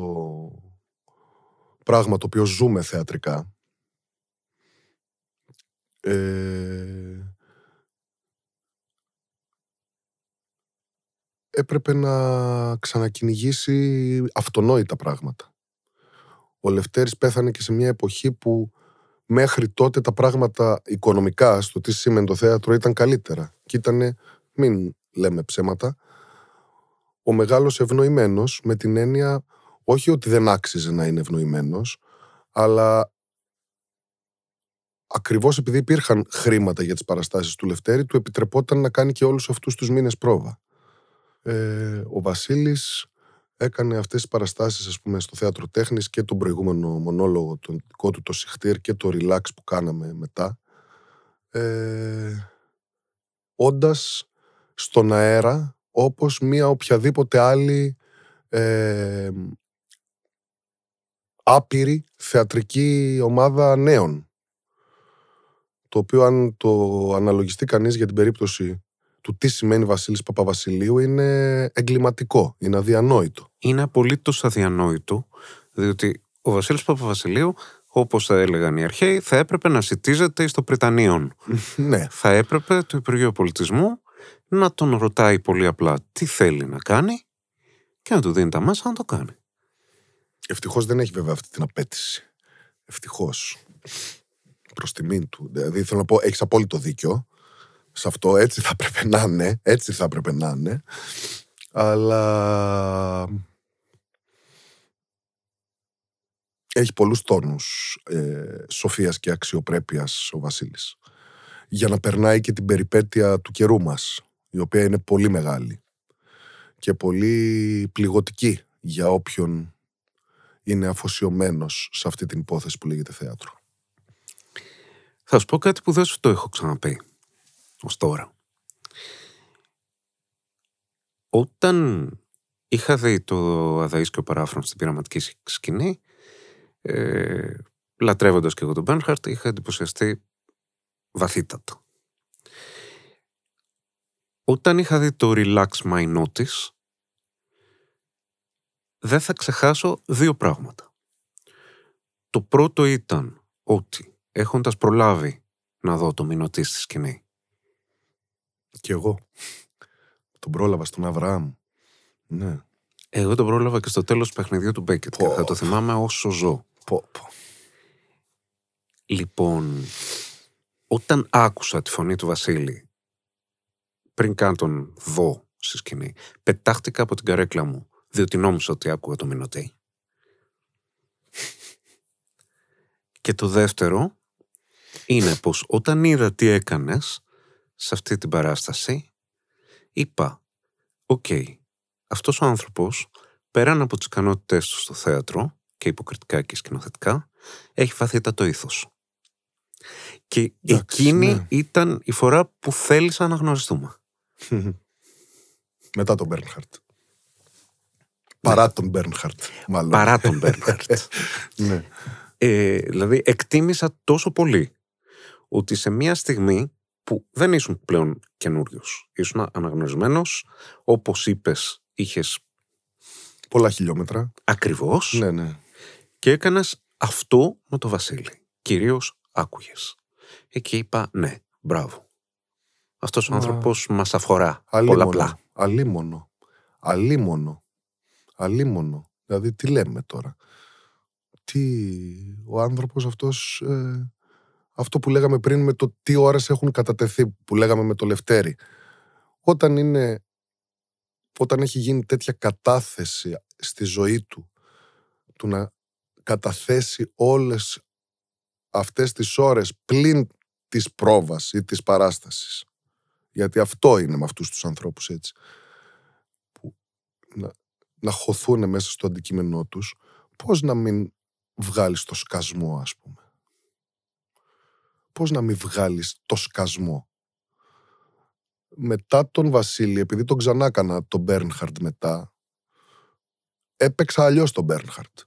πράγμα το οποίο ζούμε θεατρικά ε, έπρεπε να ξανακυνηγήσει αυτονόητα πράγματα. Ο Λευτέρης πέθανε και σε μια εποχή που μέχρι τότε τα πράγματα οικονομικά στο τι σήμαινε το θέατρο ήταν καλύτερα. Και ήταν, μην λέμε ψέματα, ο μεγάλος ευνοημένος με την έννοια όχι ότι δεν άξιζε να είναι ευνοημένος, αλλά ακριβώς επειδή υπήρχαν χρήματα για τις παραστάσεις του Λευτέρη, του επιτρεπόταν να κάνει και όλους αυτούς τους μήνες πρόβα. Ε, ο Βασίλης έκανε αυτές τις παραστάσεις ας πούμε στο θέατρο τέχνης και τον προηγούμενο μονόλογο, τον δικό του το Σιχτήρ και το Relax που κάναμε μετά. Ε, όντας στον αέρα όπως μία οποιαδήποτε άλλη ε, άπειρη θεατρική ομάδα νέων. Το οποίο αν το αναλογιστεί κανείς για την περίπτωση του τι σημαίνει Βασίλης Παπαβασιλείου είναι εγκληματικό, είναι αδιανόητο. Είναι απολύτως αδιανόητο, διότι ο Βασίλης Παπαβασιλείου όπως θα έλεγαν οι αρχαίοι, θα έπρεπε να σητίζεται στο Πριτανίον. *laughs* ναι. Θα έπρεπε το Υπουργείο Πολιτισμού να τον ρωτάει πολύ απλά τι θέλει να κάνει; Και να του δίνει τα μέσα να το κάνει. Ευτυχώς δεν έχει βέβαια αυτή την απέτηση. Ευτυχώς. Προς τιμήν του. Δηλαδή θέλω να πω, έχεις απόλυτο δίκιο. σε αυτό. Έτσι θα έπρεπε να είναι. Έτσι θα έπρεπε να είναι. Αλλά έχει πολλούς τόνους ε, σοφίας και αξιοπρέπειας ο Βασίλης. Για να περνάει και την περιπέτεια του καιρού μας, η οποία είναι πολύ μεγάλη και πολύ πληγωτική για όποιον είναι αφοσιωμένος σε αυτή την υπόθεση που λέγεται θέατρο. Θα σου πω κάτι που δεν σου το έχω ξαναπεί ως τώρα. Όταν είχα δει το Αδαΐσκιο παράφρον στην πειραματική σκηνή, ε, λατρεύοντας και εγώ τον Μπέρνχαρτ, είχα εντυπωσιαστεί βαθύτατα. Όταν είχα δει το Relax My Notice, δεν θα ξεχάσω δύο πράγματα. Το πρώτο ήταν ότι έχοντας προλάβει να δω το μηνωτή στη σκηνή. Και εγώ. Τον πρόλαβα στον Αβραάμ. Ναι. Εγώ τον πρόλαβα και στο τέλος του παιχνιδιού του Μπέκετ και θα το θυμάμαι όσο ζω. Πω, πω. Λοιπόν, όταν άκουσα τη φωνή του Βασίλη, πριν καν τον δω στη σκηνή, πετάχτηκα από την καρέκλα μου, διότι νόμιζα ότι άκουγα το μηνωτή. Και το δεύτερο είναι πως όταν είδα τι έκανες σε αυτή την παράσταση, είπα, οκ, αυτός ο άνθρωπος, πέραν από τις ικανότητές του στο θέατρο, και υποκριτικά και σκηνοθετικά, έχει βαθύτατο ήθος. Και εκείνη ναι. ήταν η φορά που θέλησα να γνωριστούμε. *laughs* Μετά τον Μπέρνχαρτ. Παρά τον Μπέρνχαρτ, μάλλον. Παρά τον Μπέρνχαρτ. *laughs* ναι. ε, δηλαδή, εκτίμησα τόσο πολύ ότι σε μια στιγμή που δεν ήσουν πλέον καινούριος, ήσουν αναγνωρισμένος, όπως είπες, είχες Πολλά χιλιόμετρα. ακριβώς Ναι, ναι. και έκανες αυτό με το Βασίλη. Κυρίως άκουγες. Εκεί είπα, ναι, μπράβο. Αυτός ο Μα- άνθρωπος μας αφορά Αλίμονο. πολλαπλά. Αλίμονο. Αλίμονο. Αλίμονο. Δηλαδή, τι λέμε τώρα; Τι... Ο άνθρωπος αυτός... ε, αυτό που λέγαμε πριν με το τι ώρες έχουν κατατεθεί, που λέγαμε με το Λευτέρη. Όταν είναι... Όταν έχει γίνει τέτοια κατάθεση στη ζωή του, του να καταθέσει όλες αυτές τις ώρες πλην της πρόβας ή της παράστασης. Γιατί αυτό είναι με αυτούς τους ανθρώπους έτσι. Που να, να χωθούν μέσα στο αντικείμενό τους, πώς να μην βγάλεις το σκασμό ας πούμε. Πώς να μην βγάλεις το σκασμό. Μετά τον Βασίλη, επειδή τον ξανά έκανα τον Μπέρνχαρτ μετά, έπαιξα αλλιώς τον Μπέρνχαρτ.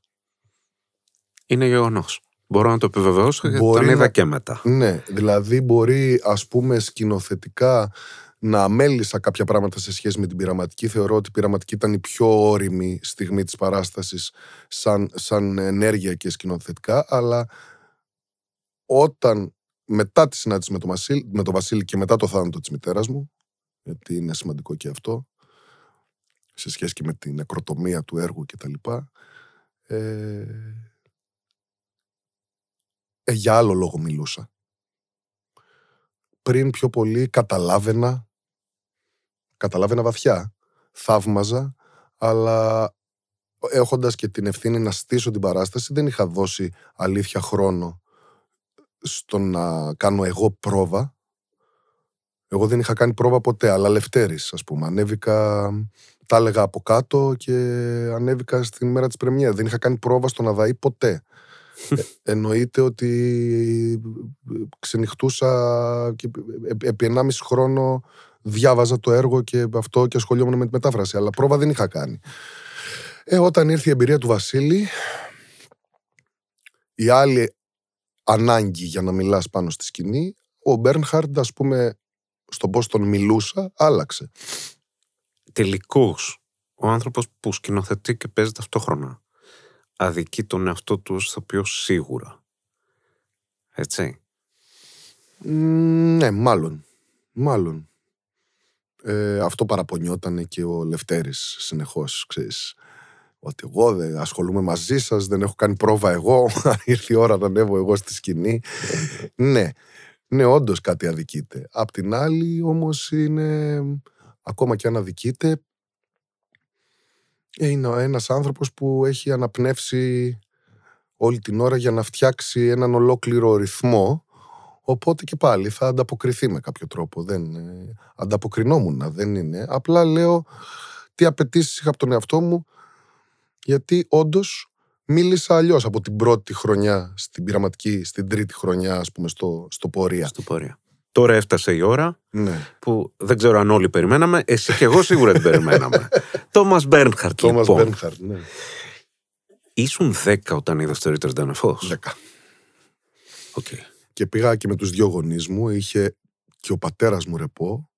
Είναι γεγονός. Μπορώ να το επιβεβαιώσω γιατί Μπορεί τον είδα να- και μετά. Ναι, δηλαδή μπορεί ας πούμε σκηνοθετικά να αμέλησα κάποια πράγματα σε σχέση με την πειραματική. Θεωρώ ότι η πειραματική ήταν η πιο όρημη στιγμή της παράστασης σαν, σαν ενέργεια και σκηνοθετικά, αλλά όταν μετά τη συνάντηση με τον Βασίλη, με τον Βασίλη και μετά το θάνατο της μητέρας μου, γιατί είναι σημαντικό και αυτό, σε σχέση και με την νεκροτομία του έργου και τα λοιπά, ε, ε, για άλλο λόγο μιλούσα. Πριν πιο πολύ καταλάβαινα, καταλάβαινα βαθιά, θαύμαζα, αλλά έχοντας και την ευθύνη να στήσω την παράσταση, δεν είχα δώσει αλήθεια χρόνο στο να κάνω εγώ πρόβα. Εγώ δεν είχα κάνει πρόβα ποτέ, αλλά Λευτέρης, ας πούμε. Ανέβηκα, τα έλεγα από κάτω και ανέβηκα στην μέρα της πρεμιέρας. Δεν είχα κάνει πρόβα στον Αδαή ποτέ. Ε, εννοείται ότι ξενυχτούσα και ε- επί 1,5 χρόνο διάβαζα το έργο και αυτό και ασχολιόμουν με τη μετάφραση. Αλλά πρόβα δεν είχα κάνει. Ε, όταν ήρθε η εμπειρία του Βασίλη, η άλλη ανάγκη για να μιλάς πάνω στη σκηνή, ο Μπέρνχαρντ, ας πούμε, στον πώς τον μιλούσα, άλλαξε. Τελικώ, ο άνθρωπος που σκηνοθετεί και παίζει ταυτόχρονα αδικεί τον εαυτό του ως ηθοποιό σίγουρα. Έτσι. Μ, Ναι, μάλλον. Μάλλον. Ε, αυτό παραπονιόταν και ο Λευτέρης συνεχώς, ξέρεις. Ότι εγώ δεν ασχολούμαι μαζί σας, δεν έχω κάνει πρόβα εγώ, *laughs* ήρθε η ώρα να ανέβω εγώ στη σκηνή. ναι. ναι, όντως κάτι αδικείται. Απ' την άλλη, όμως είναι. Ακόμα και αν αδικείται, είναι ένας άνθρωπος που έχει αναπνεύσει όλη την ώρα για να φτιάξει έναν ολόκληρο ρυθμό οπότε και πάλι θα ανταποκριθεί με κάποιο τρόπο δεν ε, ανταποκρινόμουν δεν είναι απλά λέω τι απαιτήσεις είχα από τον εαυτό μου γιατί όντως μίλησα αλλιώς από την πρώτη χρονιά στην πειραματική, στην τρίτη χρονιά, ας πούμε, στο, στο πορεία. Στο πορεία. Τώρα έφτασε η ώρα Ναι. που δεν ξέρω αν όλοι περιμέναμε. Εσύ και εγώ σίγουρα την περιμέναμε. *laughs* Τόμας Μπέρνχαρτ. Τόμας Λοιπόν. Μπέρνχαρτ, ναι. Ήσουν 10 όταν είδες το Ρίτερ Ντένε Φος; Δέκα. Οκ. Και πήγα και με τους δυο γονείς μου. Είχε και ο πατέρας μου ρεπό.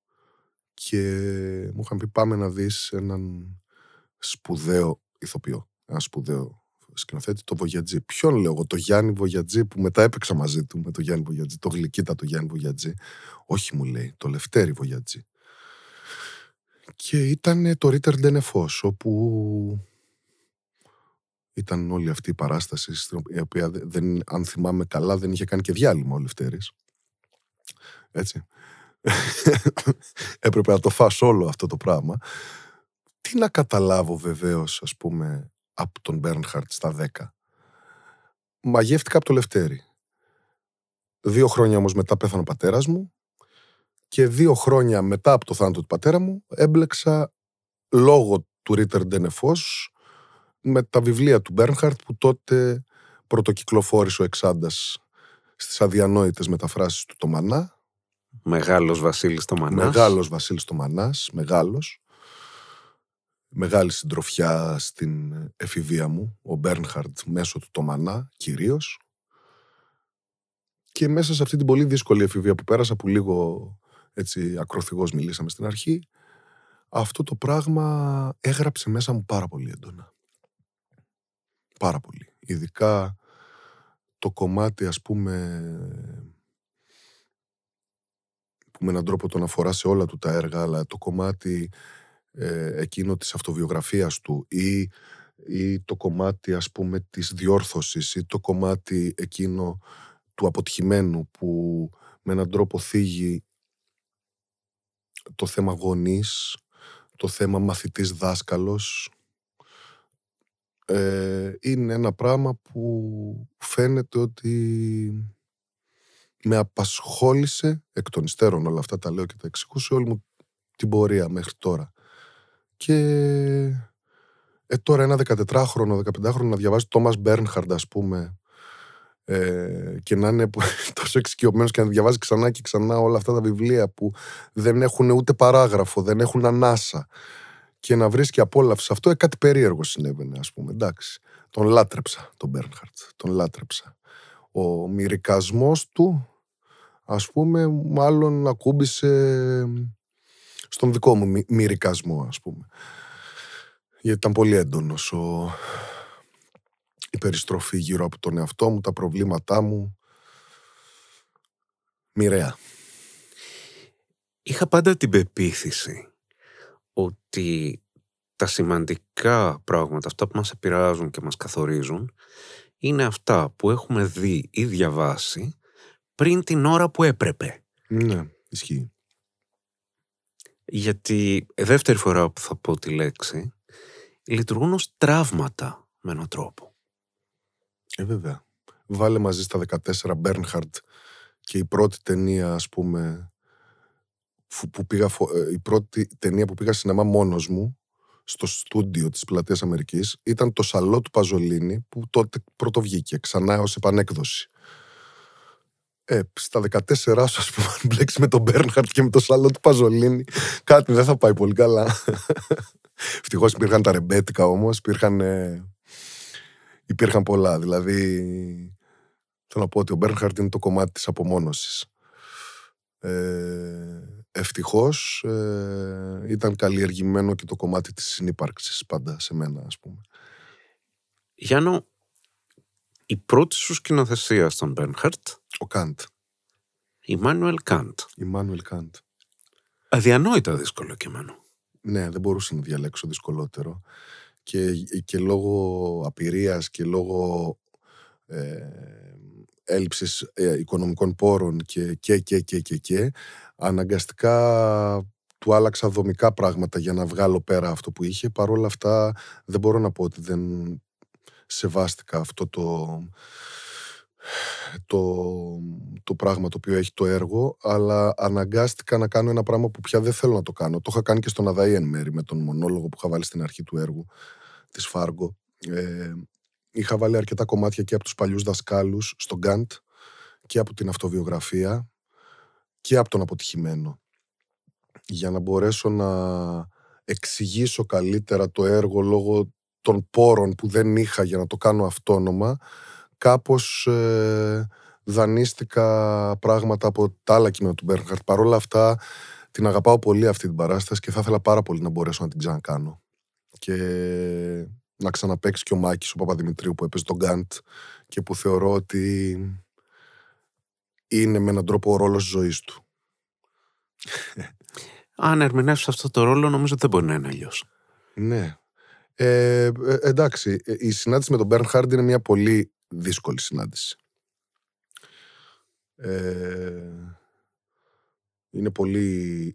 Και μου είχαν πει πάμε να δεις έναν σπουδαίο ηθοποιό. Ένα σπουδαίο σκηνοθέτη, το Βογιατζή. Ποιον λέω εγώ, το Γιάννη Βογιατζή που μετά έπαιξα μαζί του με το Γιάννη Βογιατζή. Το γλυκύτατο το Γιάννη Βογιατζή. Όχι μου λέει, το Λευτέρη Βογιατζή. Και ήταν το Ρίτερ Ντενεφός, όπου ήταν όλη αυτή η παράσταση, στην οποία- η οποία δε- δεν, αν θυμάμαι καλά, δεν είχε κάνει και διάλειμμα ο Λευτέρης. Έτσι. *laughs* Έπρεπε να το φας όλο αυτό το πράγμα. Τι να καταλάβω βεβαίως, ας πούμε, από τον Μπέρνχαρτ στα 10. Μαγεύτηκα από το Λευτέρη. Δύο χρόνια όμως μετά πέθανε ο πατέρας μου και δύο χρόνια μετά από το θάνατο του πατέρα μου έμπλεξα λόγω του Ρίτερ Ντενεφός με τα βιβλία του Μπέρνχαρτ που τότε πρωτοκυκλοφόρησε ο Εξάντας στις αδιανόητες μεταφράσεις του το Μανά. Μεγάλος Βασίλης το Μανάς. Μεγάλος Βασίλης το Μανάς, μεγάλος. Μεγάλη συντροφιά στην εφηβεία μου, ο Μπέρνχαρτ μέσω του το Μανά κυρίως. Και μέσα σε αυτή την πολύ δύσκολη εφηβεία που πέρασα, που λίγο έτσι ακροθυγώς μιλήσαμε στην αρχή, αυτό το πράγμα έγραψε μέσα μου πάρα πολύ έντονα. Πάρα πολύ. Ειδικά το κομμάτι, ας πούμε, που με έναν τρόπο τον αφορά σε όλα του τα έργα, αλλά το κομμάτι ε, εκείνο της αυτοβιογραφίας του ή, ή το κομμάτι, ας πούμε, της διόρθωσης ή το κομμάτι εκείνο του αποτυχημένου που με έναν τρόπο θίγει το θέμα γονείς, το θέμα μαθητής δάσκαλος. Ε, είναι ένα πράγμα που φαίνεται ότι με απασχόλησε εκ των υστέρων όλα αυτά τα λέω και τα εξηγούσε όλη μου την πορεία μέχρι τώρα. Και ε, τώρα ένα 14χρονο, 15χρονο να διαβάζει Τόμας Μπέρνχαρντ ας πούμε ε, και να είναι *laughs* τόσο εξοικειωμένος και να διαβάζει ξανά και ξανά όλα αυτά τα βιβλία που δεν έχουν ούτε παράγραφο, δεν έχουν ανάσα και να βρίσκει απόλαυση αυτό, ε, κάτι περίεργο συνέβαινε ας πούμε, εντάξει. Τον λάτρεψα τον Μπέρνχαρτ, τον λάτρεψα. Ο μυρικασμός του, ας πούμε, μάλλον ακούμπησε στον δικό μου μυ- μυρικασμό, ας πούμε. Γιατί ήταν πολύ έντονος ο... η περιστροφή γύρω από τον εαυτό μου, τα προβλήματά μου. Μοιραία. Είχα πάντα την πεποίθηση ότι τα σημαντικά πράγματα, αυτά που μας επηρεάζουν και μας καθορίζουν, είναι αυτά που έχουμε δει ή διαβάσει πριν την ώρα που έπρεπε. Ναι, ισχύει. Γιατί ε, δεύτερη φορά που θα πω τη λέξη, λειτουργούν ως τραύματα με έναν τρόπο. Ε, βέβαια. Βάλε μαζί στα 14 Μπέρνχαρτ και η πρώτη ταινία, ας πούμε, φου- που πήγα, φο- ε, η πρώτη ταινία που πήγα σινεμά μόνος μου, στο στούντιο της Πλατείας Αμερικής, ήταν το Σαλό του Παζολίνη, που τότε πρώτο βγήκε, ξανά ως επανέκδοση. Ε, στα 14 σου, ας πούμε, αν μπλέξεις με τον Μπέρνχαρτ και με το Σαλό του Παζολίνη, κάτι δεν θα πάει πολύ καλά. *laughs* Ευτυχώς υπήρχαν τα ρεμπέτικα όμως, υπήρχαν, ε, υπήρχαν πολλά. Δηλαδή, θέλω να πω ότι ο Μπέρνχαρτ είναι το κομμάτι της απομόνωσης. Ε, ευτυχώς ε, ήταν καλλιεργημένο και το κομμάτι της συνύπαρξης πάντα σε μένα, ας πούμε. Γιάννο, η πρώτη σου σκηνοθεσία στον Μπέρνχαρτ, Ο Καντ, Immanuel Kant. Immanuel Καντ. Αδιανόητα δύσκολο κείμενο. Ναι, δεν μπορούσα να διαλέξω δυσκολότερο. Και, και λόγω απειρίας και λόγω ε, έλλειψης ε, οικονομικών πόρων και, και, και, και, και, και αναγκαστικά του άλλαξα δομικά πράγματα για να βγάλω πέρα αυτό που είχε. Παρ' όλα αυτά δεν μπορώ να πω ότι δεν σεβάστηκα αυτό το, το, το πράγμα το οποίο έχει το έργο, αλλά αναγκάστηκα να κάνω ένα πράγμα που πια δεν θέλω να το κάνω. Το είχα κάνει και στον Αδαή εν μέρη με τον μονόλογο που είχα βάλει στην αρχή του έργου της Φάργκο. Ε, είχα βάλει αρκετά κομμάτια και από τους παλιούς δασκάλους στον Γκάντ και από την αυτοβιογραφία και από τον αποτυχημένο για να μπορέσω να εξηγήσω καλύτερα το έργο λόγω των πόρων που δεν είχα για να το κάνω αυτόνομα κάπως ε, δανείστηκα πράγματα από τα άλλα κείμενα του Μπέρνχαρτ. Παρ' όλα αυτά την αγαπάω πολύ αυτή την παράσταση και θα ήθελα πάρα πολύ να μπορέσω να την ξανακάνω. Και να ξαναπέξει και ο Μάκης, ο Παπαδημητρίου που έπαιζε τον Γκάντ και που θεωρώ ότι είναι με έναν τρόπο ο ρόλος της ζωής του. *laughs* Αν ερμηνεύσεις αυτό το ρόλο, νομίζω ότι δεν μπορεί να είναι αλλιώς. Ναι. Ε, ε, εντάξει, ε, η συνάντηση με τον Μπέρνχαρντ είναι μια πολύ δύσκολη συνάντηση. Ε, είναι πολύ...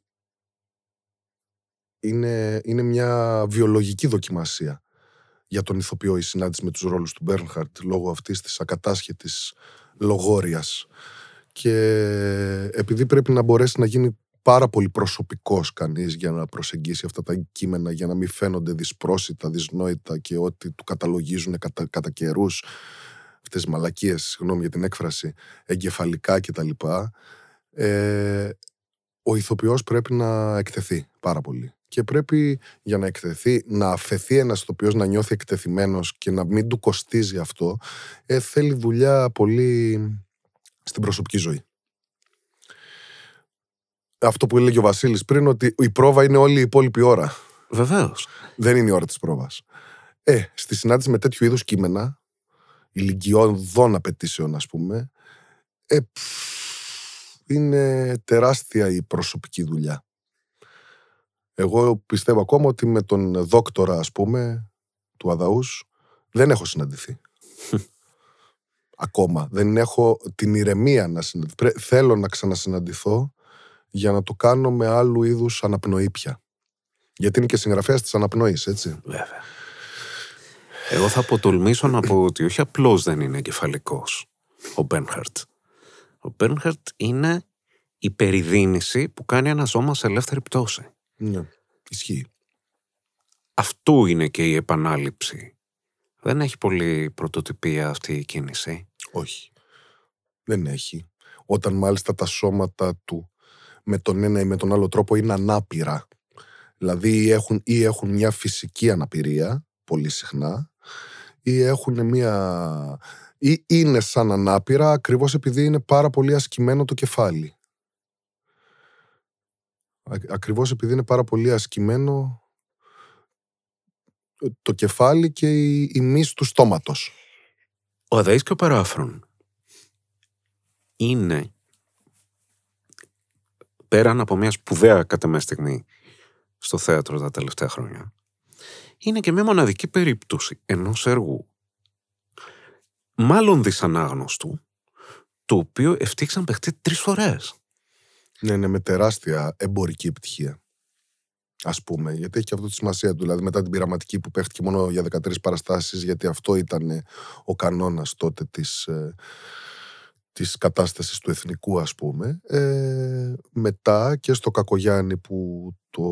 Είναι, είναι μια βιολογική δοκιμασία για τον ηθοποιό η συνάντηση με τους ρόλους του Μπέρνχαρτ λόγω αυτής της ακατάσχετης λογόριας. Και επειδή πρέπει να μπορέσει να γίνει πάρα πολύ προσωπικός κανείς για να προσεγγίσει αυτά τα κείμενα για να μην φαίνονται δυσπρόσιτα, δυσνόητα και ότι του καταλογίζουν κατά, κατά καιρούς αυτές τις μαλακίες, συγγνώμη για την έκφραση, εγκεφαλικά κτλ. Ε, ο ηθοποιός πρέπει να εκτεθεί πάρα πολύ. Και πρέπει για να εκτεθεί, να αφαιθεί ένας ηθοποιός να νιώθει εκτεθειμένος και να μην του κοστίζει αυτό, ε, θέλει δουλειά πολύ στην προσωπική ζωή αυτό που έλεγε ο Βασίλης πριν, ότι η πρόβα είναι όλη η υπόλοιπη ώρα. Βεβαίως. Δεν είναι η ώρα της πρόβας. Ε, στη συνάντηση με τέτοιου είδους κείμενα, ηλικιωδών απαιτήσεων, ας πούμε, ε, είναι τεράστια η προσωπική δουλειά. Εγώ πιστεύω ακόμα ότι με τον δόκτορα, ας πούμε, του Αδαούς, δεν έχω συναντηθεί. ακόμα. Δεν έχω την ηρεμία να συναντηθώ. Θέλω να ξανασυναντηθώ για να το κάνω με άλλου είδους αναπνοή πια. Γιατί είναι και συγγραφέας της αναπνοής, έτσι. Βέβαια. Εγώ θα αποτολμήσω να πω ότι όχι απλώς δεν είναι εγκεφαλικό ο Μπέρνχαρτ. Ο Μπέρνχαρτ είναι η περιδίνηση που κάνει ένα σώμα σε ελεύθερη πτώση. Ναι, ισχύει. Αυτού είναι και η επανάληψη. Δεν έχει πολύ πρωτοτυπία αυτή η κίνηση. Όχι. Δεν έχει. Όταν μάλιστα τα σώματα του με τον ένα ή με τον άλλο τρόπο είναι ανάπηρα. Δηλαδή έχουν, ή έχουν μια φυσική αναπηρία, πολύ συχνά, ή έχουν μια... ή είναι σαν ανάπηρα ακριβώς επειδή είναι πάρα πολύ ασκημένο το κεφάλι. Ακριβώς επειδή είναι πάρα πολύ ασκημένο το κεφάλι και η, η μυς του στόματος. Ο Αδαής και ο Παράφρον είναι πέραν από μια σπουδαία κατά στιγμή στο θέατρο τα τελευταία χρόνια, είναι και μια μοναδική περίπτωση ενός έργου μάλλον δυσανάγνωστου, το οποίο ευτύχησαν παιχτεί τρεις φορές. Ναι, ναι, με τεράστια εμπορική επιτυχία. Α πούμε, γιατί έχει και αυτό τη σημασία του. Δηλαδή, μετά την πειραματική που παίχτηκε μόνο για 13 παραστάσεις, γιατί αυτό ήταν ο κανόνας τότε της ε, της κατάστασης του εθνικού ας πούμε ε, μετά και στο Κακογιάννη που το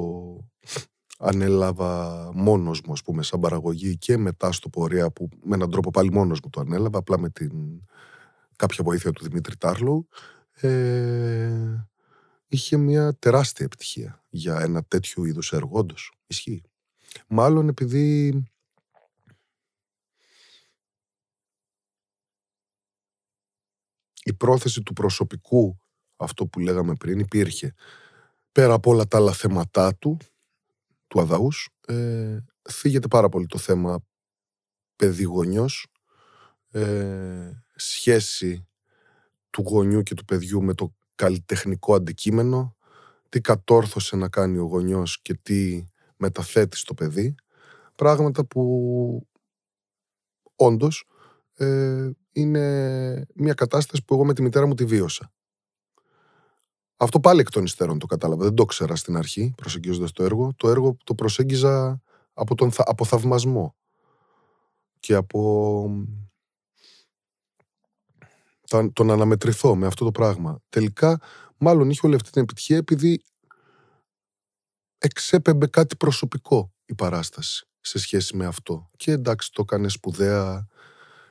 ανέλαβα μόνος μου ας πούμε σαν παραγωγή και μετά στο πορεία που με έναν τρόπο πάλι μόνος μου το ανέλαβα απλά με την κάποια βοήθεια του Δημήτρη Τάρλου ε, είχε μια τεράστια επιτυχία για ένα τέτοιο είδους έργο όντως, ισχύει μάλλον επειδή η πρόθεση του προσωπικού, αυτό που λέγαμε πριν, υπήρχε. Πέρα από όλα τα άλλα θέματά του, του Αδαούς, ε, θίγεται πάρα πολύ το θέμα παιδί-γονιός, ε, σχέση του γονιού και του παιδιού με το καλλιτεχνικό αντικείμενο, τι κατόρθωσε να κάνει ο γονιός και τι μεταθέτει στο παιδί, πράγματα που όντως ε, είναι μια κατάσταση που εγώ με τη μητέρα μου τη βίωσα. Αυτό πάλι εκ των υστέρων το κατάλαβα. Δεν το ήξερα στην αρχή, προσεγγίζοντας το έργο. Το έργο το προσέγγιζα από, τον, από θαυμασμό και από το να αναμετρηθώ με αυτό το πράγμα. Τελικά, μάλλον είχε όλη αυτή την επιτυχία επειδή εξέπεμπε κάτι προσωπικό η παράσταση σε σχέση με αυτό. Και εντάξει, το έκανε σπουδαία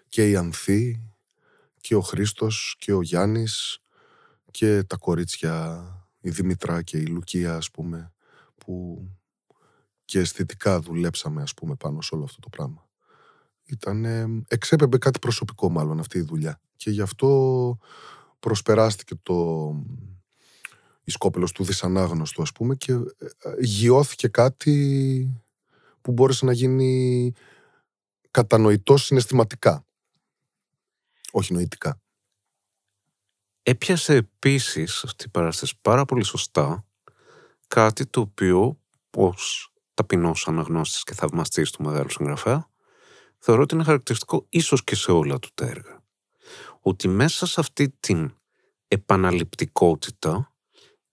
και η Ανθή και ο Χρήστος και ο Γιάννης και τα κορίτσια, η Δημητρά και η Λουκία, ας πούμε, που και αισθητικά δουλέψαμε, ας πούμε, πάνω σε όλο αυτό το πράγμα. Ήταν, εξέπεμπε κάτι προσωπικό μάλλον αυτή η δουλειά. Και γι' αυτό προσπεράστηκε το η σκόπελος του δυσανάγνωστου, ας πούμε, και ε, ε, γιώθηκε κάτι που μπόρεσε να γίνει κατανοητό συναισθηματικά. Όχι νοητικά. Έπιασε επίσης αυτή η παράσταση πάρα πολύ σωστά κάτι το οποίο ως ταπεινός αναγνώστης και θαυμαστής του μεγάλου συγγραφέα θεωρώ ότι είναι χαρακτηριστικό ίσως και σε όλα του τα έργα. Ότι μέσα σε αυτή την επαναληπτικότητα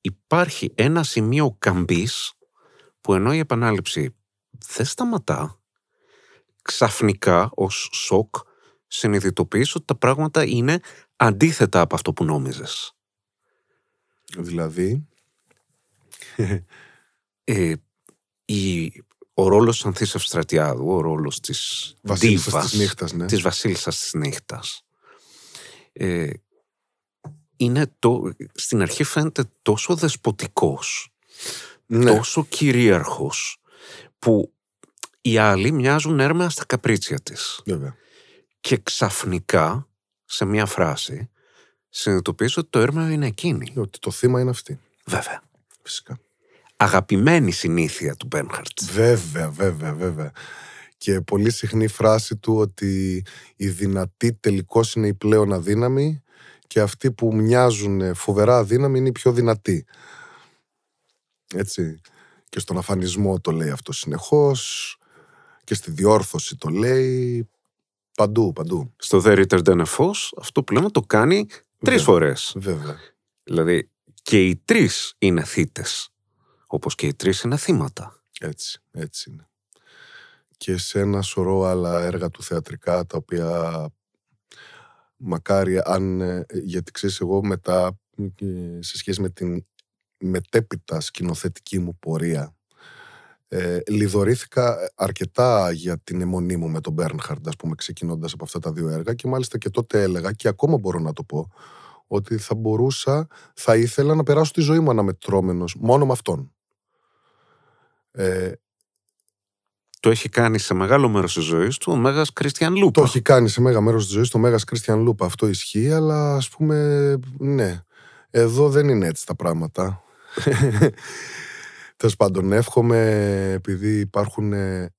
υπάρχει ένα σημείο καμπής που ενώ η επανάληψη δεν σταματά, ξαφνικά ως σοκ συνειδητοποιείς ότι τα πράγματα είναι αντίθετα από αυτό που νόμιζες. Δηλαδή... Ε, η, ο ρόλος της Ανθής Ευστρατιάδου, ο ρόλος της Βασίλισσας της νύχτας, ναι. της Βασίλισσας της νύχτας, ε, είναι το, στην αρχή φαίνεται τόσο δεσποτικός, Ναι. τόσο κυρίαρχος, που οι άλλοι μοιάζουν έρμεα στα καπρίτσια της. Βέβαια. Και ξαφνικά, σε μια φράση, συνειδητοποιήσω ότι το έρμεο είναι εκείνη. Ότι το θύμα είναι αυτή. Βέβαια. Φυσικά. Αγαπημένη συνήθεια του Μπέρνχαρτς. Βέβαια, βέβαια, βέβαια. Και πολύ συχνή φράση του ότι η δυνατή τελικώς είναι η πλέον αδύναμη και αυτοί που μοιάζουν φοβερά αδύναμοι είναι οι πιο δυνατοί. Έτσι. Και στον αφανισμό το λέει αυτό συνεχώς και στη διόρθωση το λέει παντού, παντού. Στο The Returned Than a Foss, αυτό που λέμε το κάνει τρεις Βέβαια. φορές. Βέβαια. Δηλαδή και οι τρεις είναι θύτες, όπως και οι τρεις είναι θύματα. Έτσι, έτσι είναι. Και σε ένα σωρό άλλα έργα του θεατρικά τα οποία μακάρι αν, ε, γιατί ξέρεις εγώ μετά ε, σε σχέση με την μετέπειτα σκηνοθετική μου πορεία ε, λιδωρήθηκα αρκετά για την αιμονή μου με τον Μπέρνχαρντ, ας πούμε, ξεκινώντας από αυτά τα δύο έργα και μάλιστα και τότε έλεγα και ακόμα μπορώ να το πω ότι θα μπορούσα, θα ήθελα να περάσω τη ζωή μου αναμετρώμενος μόνο με αυτόν. Ε, Το έχει κάνει σε μεγάλο μέρος της ζωής του ο Μέγας Κριστιαν Το Λούπα. έχει κάνει σε μέγα μέρος της ζωής το Μέγας Κρίστιαν Λούπα. Αυτό ισχύει, αλλά ας πούμε, ναι. Εδώ δεν είναι έτσι τα πράγματα. *laughs* Τέλος πάντων, εύχομαι, επειδή υπάρχουν, ε,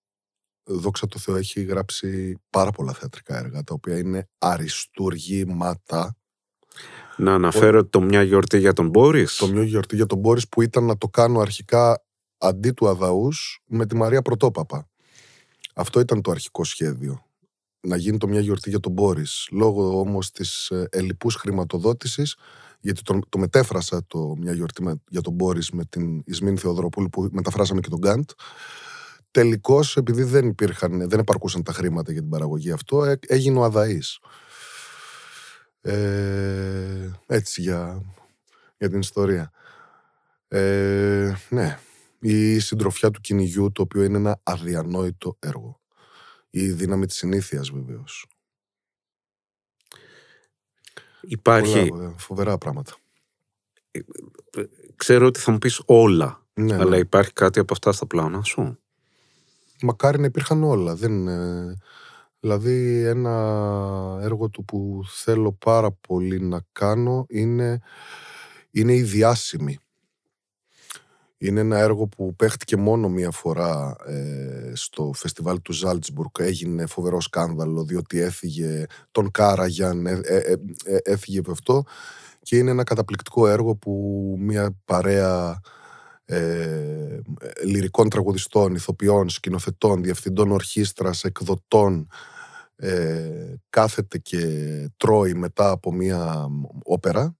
δόξα τω Θεώ, έχει γράψει πάρα πολλά θεατρικά έργα, τα οποία είναι αριστούργήματα. Να αναφέρω το μια γιορτή για τον Μπόρις. Το μια γιορτή για τον Μπόρις που ήταν να το κάνω αρχικά αντί του Αδαούς με τη Μαρία Πρωτόπαπα. Αυτό ήταν το αρχικό σχέδιο. Να γίνει το μια γιορτή για τον Μπόρις. Λόγω όμως της ε, ελλειπούς χρηματοδότησης, γιατί το, το μετέφρασα το μια γιορτή με- για τον Μπόρις με την Ισμήνη Θεοδροπούλου που μεταφράσαμε και τον Γκάντ. Τελικώς, επειδή δεν υπήρχαν, δεν επαρκούσαν τα χρήματα για την παραγωγή αυτό, ε, έγινε ο Αδαής. Ε, έτσι για, για την ιστορία. Ε, ναι. Η συντροφιά του κυνηγιού, το οποίο είναι ένα αδιανόητο έργο. Η δύναμη της συνήθειας βεβαίως. Υπάρχει, Πολλά, φοβερά πράγματα. ξέρω ότι θα μου πεις όλα, Ναι, ναι. αλλά υπάρχει κάτι από αυτά στα πλάνα σου; Μακάρι να υπήρχαν όλα. Δεν, ε, δηλαδή ένα έργο του που θέλω πάρα πολύ να κάνω είναι, είναι η διάσημη. Είναι ένα έργο που παίχτηκε μόνο μία φορά ε, στο φεστιβάλ του Ζάλτσμπουργκ. Έγινε φοβερό σκάνδαλο διότι έφυγε τον Κάραγιαν, ε, ε, ε, ε, έφυγε από αυτό και είναι ένα καταπληκτικό έργο που μία παρέα ε, λυρικών τραγουδιστών, ηθοποιών, σκηνοθετών, διευθυντών ορχήστρας, εκδοτών, ε, κάθεται και τρώει μετά από μία όπερα.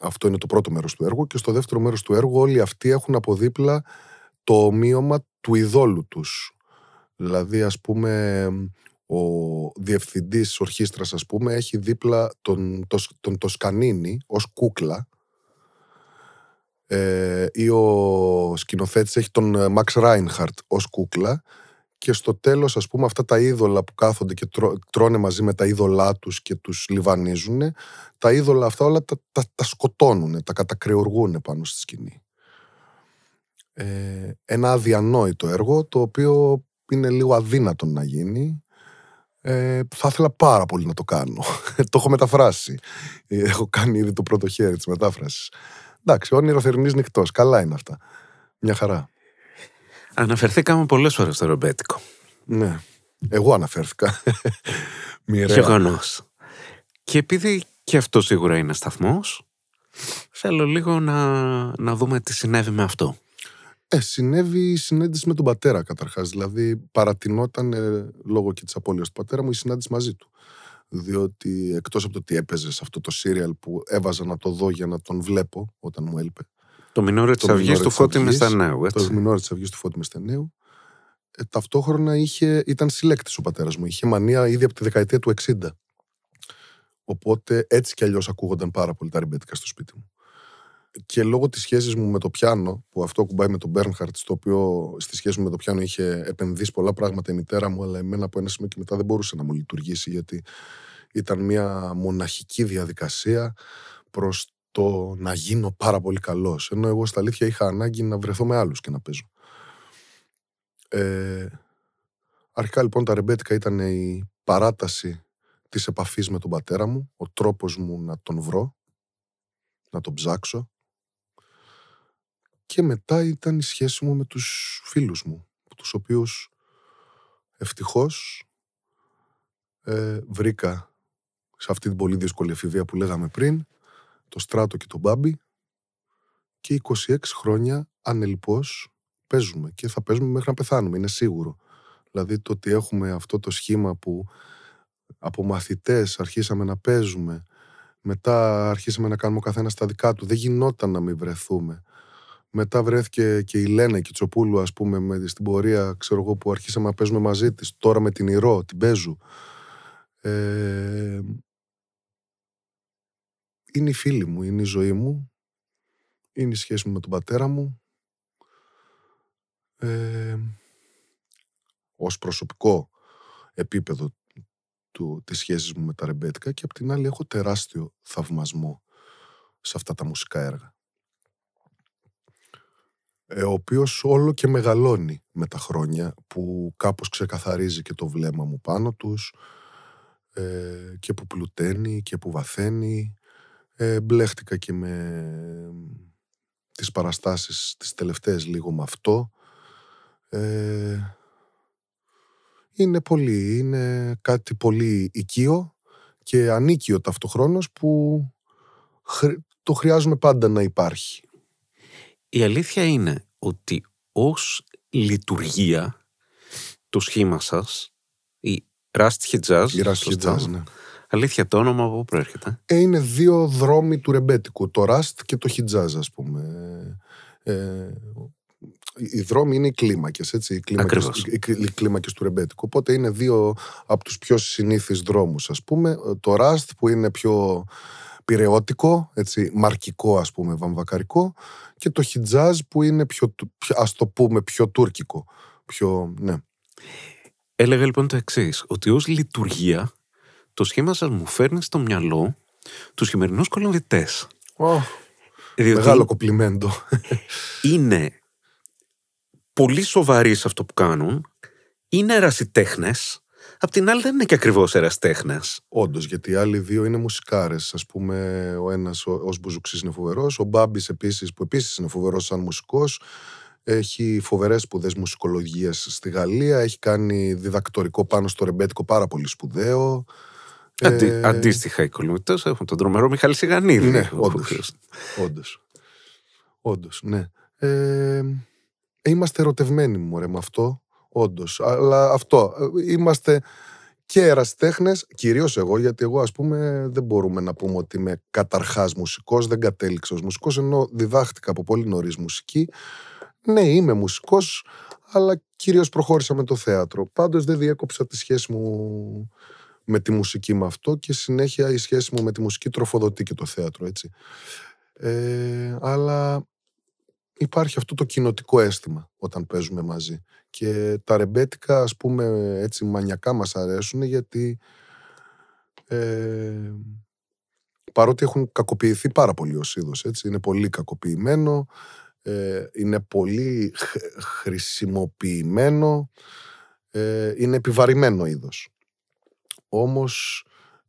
Ε, αυτό είναι το πρώτο μέρος του έργου και στο δεύτερο μέρος του έργου όλοι αυτοί έχουν από δίπλα το ομοίωμα του ειδόλου τους. Δηλαδή ας πούμε ο διευθυντής ορχήστρας ας πούμε έχει δίπλα τον, τον, τον Τοσκανίνη ως κούκλα ε, ή ο σκηνοθέτης έχει τον Μαξ Ράινχαρτ ως κούκλα και στο τέλος ας πούμε αυτά τα είδωλα που κάθονται και τρώνε μαζί με τα είδωλά τους και τους λιβανίζουν τα είδωλα αυτά όλα τα, τα, τα σκοτώνουν, τα κατακρεουργούν πάνω στη σκηνή. Ε, ένα αδιανόητο έργο το οποίο είναι λίγο αδύνατο να γίνει ε, θα ήθελα πάρα πολύ να το κάνω. *laughs* το έχω μεταφράσει. Έχω κάνει ήδη το πρώτο χέρι της μετάφρασης. Εντάξει, όνειρο θερινής νυχτός. Καλά είναι αυτά. Μια χαρά. Αναφερθήκαμε πολλές φορές στο ρομπέτικο. Ναι. Εγώ αναφέρθηκα. *laughs* Γεγονός. Και επειδή και αυτός σίγουρα είναι σταθμός, θέλω λίγο να, να δούμε τι συνέβη με αυτό. Ε, συνέβη η συνέντευξη με τον πατέρα καταρχάς. Δηλαδή παρατηνόταν ε, λόγω και της απώλειας του πατέρα μου η συνάντηση μαζί του. Διότι εκτός από το ότι έπαιζε σε αυτό το σύριαλ που έβαζα να το δω για να τον βλέπω όταν μου έλειπε. Το μινόρε της Αυγής του Φώτη Μεστανέου, έτσι. Το μινόρε της Αυγής του Φώτη Μεστανέου. Ε, ταυτόχρονα είχε, ήταν συλλέκτης ο πατέρας μου. Είχε μανία ήδη από τη δεκαετία του 60. Οπότε έτσι κι αλλιώς ακούγονταν πάρα πολύ τα ριμπέτικα στο σπίτι μου. Και λόγω της σχέσης μου με το πιάνο, που αυτό κουμπάει με τον Μπέρνχαρτ, στο οποίο στη σχέση μου με το πιάνο είχε επενδύσει πολλά πράγματα η μητέρα μου, αλλά εμένα από ένα σημείο και μετά δεν μπορούσε να μου λειτουργήσει, γιατί ήταν μια μοναχική διαδικασία προς το να γίνω πάρα πολύ καλός. Ενώ εγώ στα αλήθεια είχα ανάγκη να βρεθώ με άλλους και να παίζω. Ε, αρχικά λοιπόν τα ρεμπέτικα ήταν η παράταση της επαφής με τον πατέρα μου, ο τρόπος μου να τον βρω, να τον ψάξω και μετά ήταν η σχέση μου με τους φίλους μου, τους οποίους ευτυχώς ε, βρήκα σε αυτή την πολύ δύσκολη εφηβεία που λέγαμε πριν, το Στράτο και τον Μπάμπι και 26 χρόνια ανελπώς παίζουμε και θα παίζουμε μέχρι να πεθάνουμε, είναι σίγουρο. Δηλαδή το ότι έχουμε αυτό το σχήμα που από μαθητές αρχίσαμε να παίζουμε, μετά αρχίσαμε να κάνουμε ο καθένας τα δικά του, δεν γινόταν να μην βρεθούμε. Μετά βρέθηκε και η Λένα Κιτσοπούλου, ας πούμε, με, στην πορεία, ξέρω εγώ, που αρχίσαμε να παίζουμε μαζί της. Τώρα με την Ηρώ, την παίζω. Ε, είναι η φίλη μου, είναι η ζωή μου. Είναι η σχέση μου με τον πατέρα μου. Ε, ως προσωπικό επίπεδο του, της σχέσης μου με τα ρεμπέτικα και απ' την άλλη έχω τεράστιο θαυμασμό σε αυτά τα μουσικά έργα. Ε, ο οποίος όλο και μεγαλώνει με τα χρόνια που κάπως ξεκαθαρίζει και το βλέμμα μου πάνω τους ε, και που πλουταίνει και που βαθαίνει. Ε, μπλέχτηκα και με τις παραστάσεις τις τελευταίες λίγο με αυτό. Ε, είναι πολύ, είναι κάτι πολύ οικείο και ανίκιο ταυτοχρόνως που το χρειάζομαι πάντα να υπάρχει. Η αλήθεια είναι ότι ως λειτουργία το σχήμα σας, η Rust Hijaz, η Rust Hijaz, ναι. Αλήθεια, το όνομα από πού προέρχεται; Ε, είναι δύο δρόμοι του ρεμπέτικου. Το Rust και το Hijaz, ας πούμε. Ε, οι δρόμοι είναι οι κλίμακες, έτσι. Οι κλίμακες, οι, κλίμακες του ρεμπέτικου. Οπότε είναι δύο από τους πιο συνήθεις δρόμους, ας πούμε. Το Rust που είναι πιο πυρεώτικο, έτσι, μαρκικό ας πούμε, βαμβακαρικό και το Hijaz που είναι πιο, ας το πούμε, πιο τουρκικό. Πιο, ναι. Έλεγα λοιπόν το εξής, ότι ως λειτουργία το σχήμα σας μου φέρνει στο μυαλό τους χειμερινούς κολομβητές. Oh, μεγάλο κοπλιμέντο. Είναι πολύ σοβαροί σε αυτό που κάνουν, είναι ερασιτέχνες. Απ' την άλλη δεν είναι και ακριβώς ερασιτέχνες. Όντως, γιατί οι άλλοι δύο είναι μουσικάρες. Α πούμε, ο ένας ως Μπουζουξής είναι φοβερός. Ο Μπάμπης επίσης, που επίσης είναι φοβερός σαν μουσικός. Έχει φοβερές σπουδές μουσικολογίας στη Γαλλία. Έχει κάνει διδακτορικό πάνω στο ρεμπέτικο πάρα πολύ σπουδαίο. Αντί, ε... Αντίστοιχα, οι κολυμβητέ έχουν τον τρομερό Μιχάλη Σιγανίδη. Ναι, όντως. Όντως, ναι. Ε, είμαστε ερωτευμένοι μου με αυτό. όντως. Αλλά αυτό, ε, είμαστε και εραστέχνε, κυρίως εγώ, γιατί εγώ, ας πούμε, δεν μπορούμε να πούμε ότι είμαι καταρχάς μουσικός, δεν κατέληξα ως μουσικός, ενώ διδάχτηκα από πολύ νωρίς μουσική. Ναι, είμαι μουσικός, αλλά κυρίως προχώρησα με το θέατρο. Πάντως δεν διέκοψα τη σχέση μου με τη μουσική με αυτό και συνέχεια η σχέση μου με τη μουσική τροφοδοτεί και το θέατρο, έτσι. Ε, αλλά υπάρχει αυτό το κοινοτικό αίσθημα όταν παίζουμε μαζί. Και τα ρεμπέτικα, ας πούμε, έτσι μανιακά μας αρέσουν γιατί ε, παρότι έχουν κακοποιηθεί πάρα πολύ ως είδος, έτσι, είναι πολύ κακοποιημένο, ε, είναι πολύ χρησιμοποιημένο, ε, είναι επιβαρημένο είδος. Όμως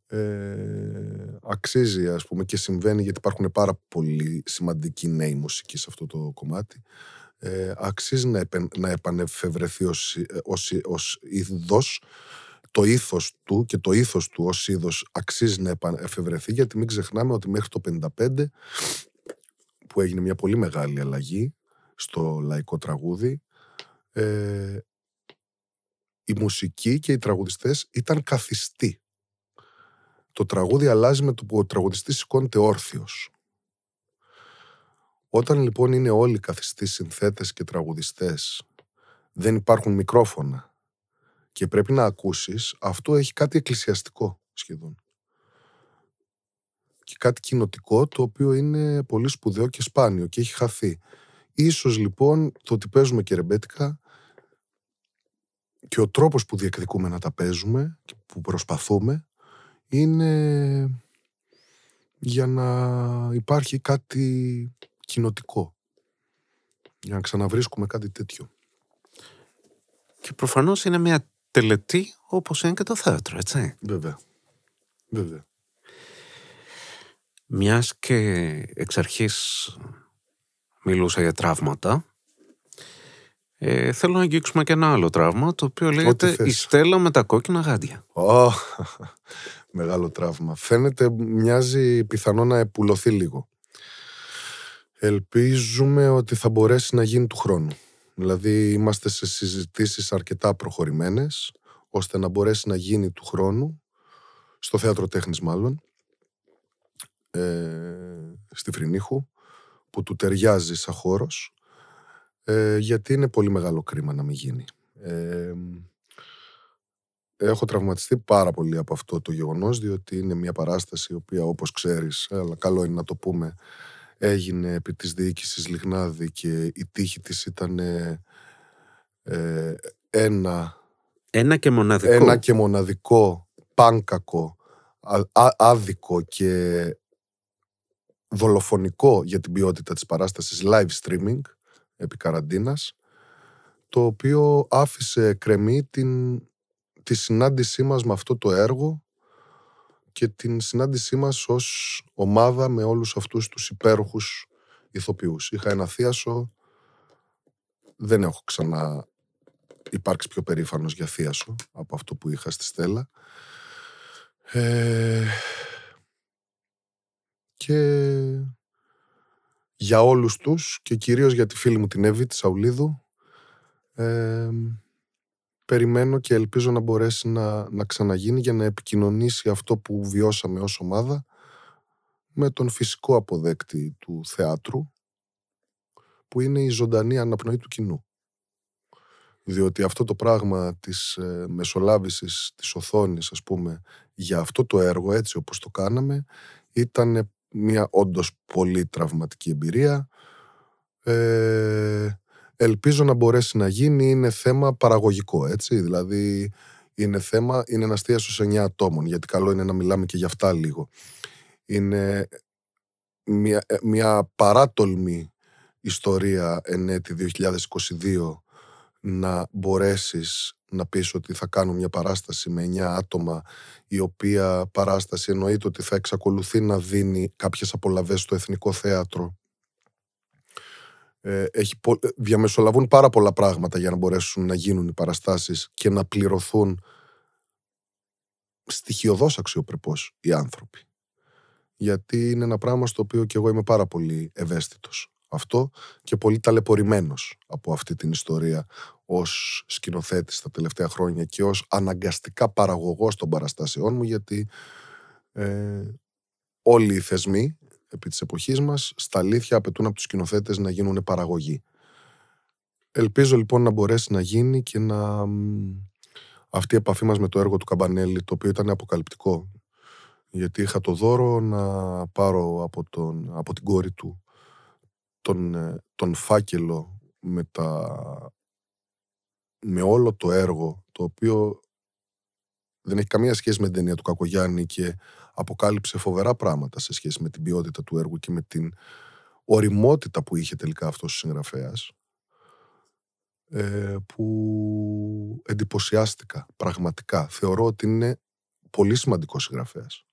ε, αξίζει ας πούμε και συμβαίνει γιατί υπάρχουν πάρα πολύ σημαντικοί νέοι μουσικοί σε αυτό το κομμάτι ε, αξίζει να, να επανεφευρεθεί ως, ε, ως, ως είδος το ήθος του και το ήθος του ως είδος αξίζει να επανεφευρεθεί γιατί μην ξεχνάμε ότι μέχρι το 55 που έγινε μια πολύ μεγάλη αλλαγή στο λαϊκό τραγούδι ε, η μουσική και οι τραγουδιστές ήταν καθιστοί το τραγούδι αλλάζει με το που ο τραγουδιστής σηκώνεται όρθιος. Όταν λοιπόν είναι όλοι καθιστοί συνθέτες και τραγουδιστές, δεν υπάρχουν μικρόφωνα και πρέπει να ακούσεις, αυτό έχει κάτι εκκλησιαστικό σχεδόν. Και κάτι κοινοτικό το οποίο είναι πολύ σπουδαίο και σπάνιο και έχει χαθεί. Ίσως λοιπόν το ότι παίζουμε και ρεμπέτικα και ο τρόπος που διεκδικούμε να τα παίζουμε και που προσπαθούμε είναι για να υπάρχει κάτι κοινοτικό. Για να ξαναβρίσκουμε κάτι τέτοιο. Και προφανώς είναι μια τελετή όπως είναι και το θέατρο, έτσι. Βέβαια. Βέβαια. Μιας και εξ αρχής μιλούσα για τραύματα, ε, θέλω να αγγίξουμε και ένα άλλο τραύμα, το οποίο λέγεται «Η Στέλλα με τα κόκκινα γάντια». Oh, *laughs* μεγάλο τραύμα. Φαίνεται, μοιάζει πιθανό να επουλωθεί λίγο. Ελπίζουμε ότι θα μπορέσει να γίνει του χρόνου. Δηλαδή είμαστε σε συζητήσεις αρκετά προχωρημένες, ώστε να μπορέσει να γίνει του χρόνου, στο θέατρο τέχνης μάλλον, ε, στη Φρυνίχου, που του ταιριάζει σαν χώρος, ε, γιατί είναι πολύ μεγάλο κρίμα να μην γίνει. Ε, έχω τραυματιστεί πάρα πολύ από αυτό το γεγονός, διότι είναι μια παράσταση η οποία όπως ξέρεις, αλλά καλό είναι να το πούμε, έγινε επί της διοίκησης Λιγνάδη και η τύχη της ήταν ε, ένα... Ένα και μοναδικό. Ένα και μοναδικό, πάνκακο, άδικο και δολοφονικό για την ποιότητα της παράστασης live streaming επί καραντίνας, το οποίο άφησε κρεμή την, τη συνάντησή μας με αυτό το έργο και την συνάντησή μας ως ομάδα με όλους αυτούς τους υπέροχους ηθοποιούς. Είχα ένα θείασο, δεν έχω ξανά υπάρξει πιο περήφανος για θείασο από αυτό που είχα στη Στέλλα. Ε, και για όλους τους και κυρίως για τη φίλη μου την Εύη, τη Σαουλίδου. Ε, περιμένω και ελπίζω να μπορέσει να, να ξαναγίνει για να επικοινωνήσει αυτό που βιώσαμε ως ομάδα με τον φυσικό αποδέκτη του θεάτρου που είναι η ζωντανή αναπνοή του κοινού. Διότι αυτό το πράγμα της ε, μεσολάβησης της οθόνης, ας πούμε, για αυτό το έργο έτσι όπως το κάναμε, ήταν μια όντως πολύ τραυματική εμπειρία. Ε, ελπίζω να μπορέσει να γίνει, είναι θέμα παραγωγικό, έτσι. Δηλαδή, είναι θέμα, είναι ένα αστίασο σε 9 ατόμων, γιατί καλό είναι να μιλάμε και για αυτά λίγο. Είναι μια, ε, μια παράτολμη ιστορία εν έτη 2022 να μπορέσεις να πεις ότι θα κάνω μια παράσταση με 9 άτομα η οποία παράσταση εννοείται ότι θα εξακολουθεί να δίνει κάποιες απολαβές στο Εθνικό Θέατρο ε, έχει, ε, διαμεσολαβούν πάρα πολλά πράγματα για να μπορέσουν να γίνουν οι παραστάσεις και να πληρωθούν στοιχειοδός αξιοπρεπώς οι άνθρωποι. Γιατί είναι ένα πράγμα στο οποίο και εγώ είμαι πάρα πολύ ευαίσθητος αυτό και πολύ ταλαιπωρημένος από αυτή την ιστορία ως σκηνοθέτης τα τελευταία χρόνια και ως αναγκαστικά παραγωγός των παραστάσεών μου γιατί ε, όλοι οι θεσμοί επί της εποχής μας στα αλήθεια απαιτούν από τους σκηνοθέτες να γίνουν παραγωγοί. Ελπίζω λοιπόν να μπορέσει να γίνει και να αυτή η επαφή μας με το έργο του Καμπανέλη το οποίο ήταν αποκαλυπτικό γιατί είχα το δώρο να πάρω από, τον, από την κόρη του τον, ε, τον φάκελο με, τα, με όλο το έργο το οποίο δεν έχει καμία σχέση με την ταινία του Κακογιάννη και αποκάλυψε φοβερά πράγματα σε σχέση με την ποιότητα του έργου και με την οριμότητα που είχε τελικά αυτός ο συγγραφέας ε, που εντυπωσιάστηκα πραγματικά. Θεωρώ ότι είναι πολύ σημαντικός συγγραφέας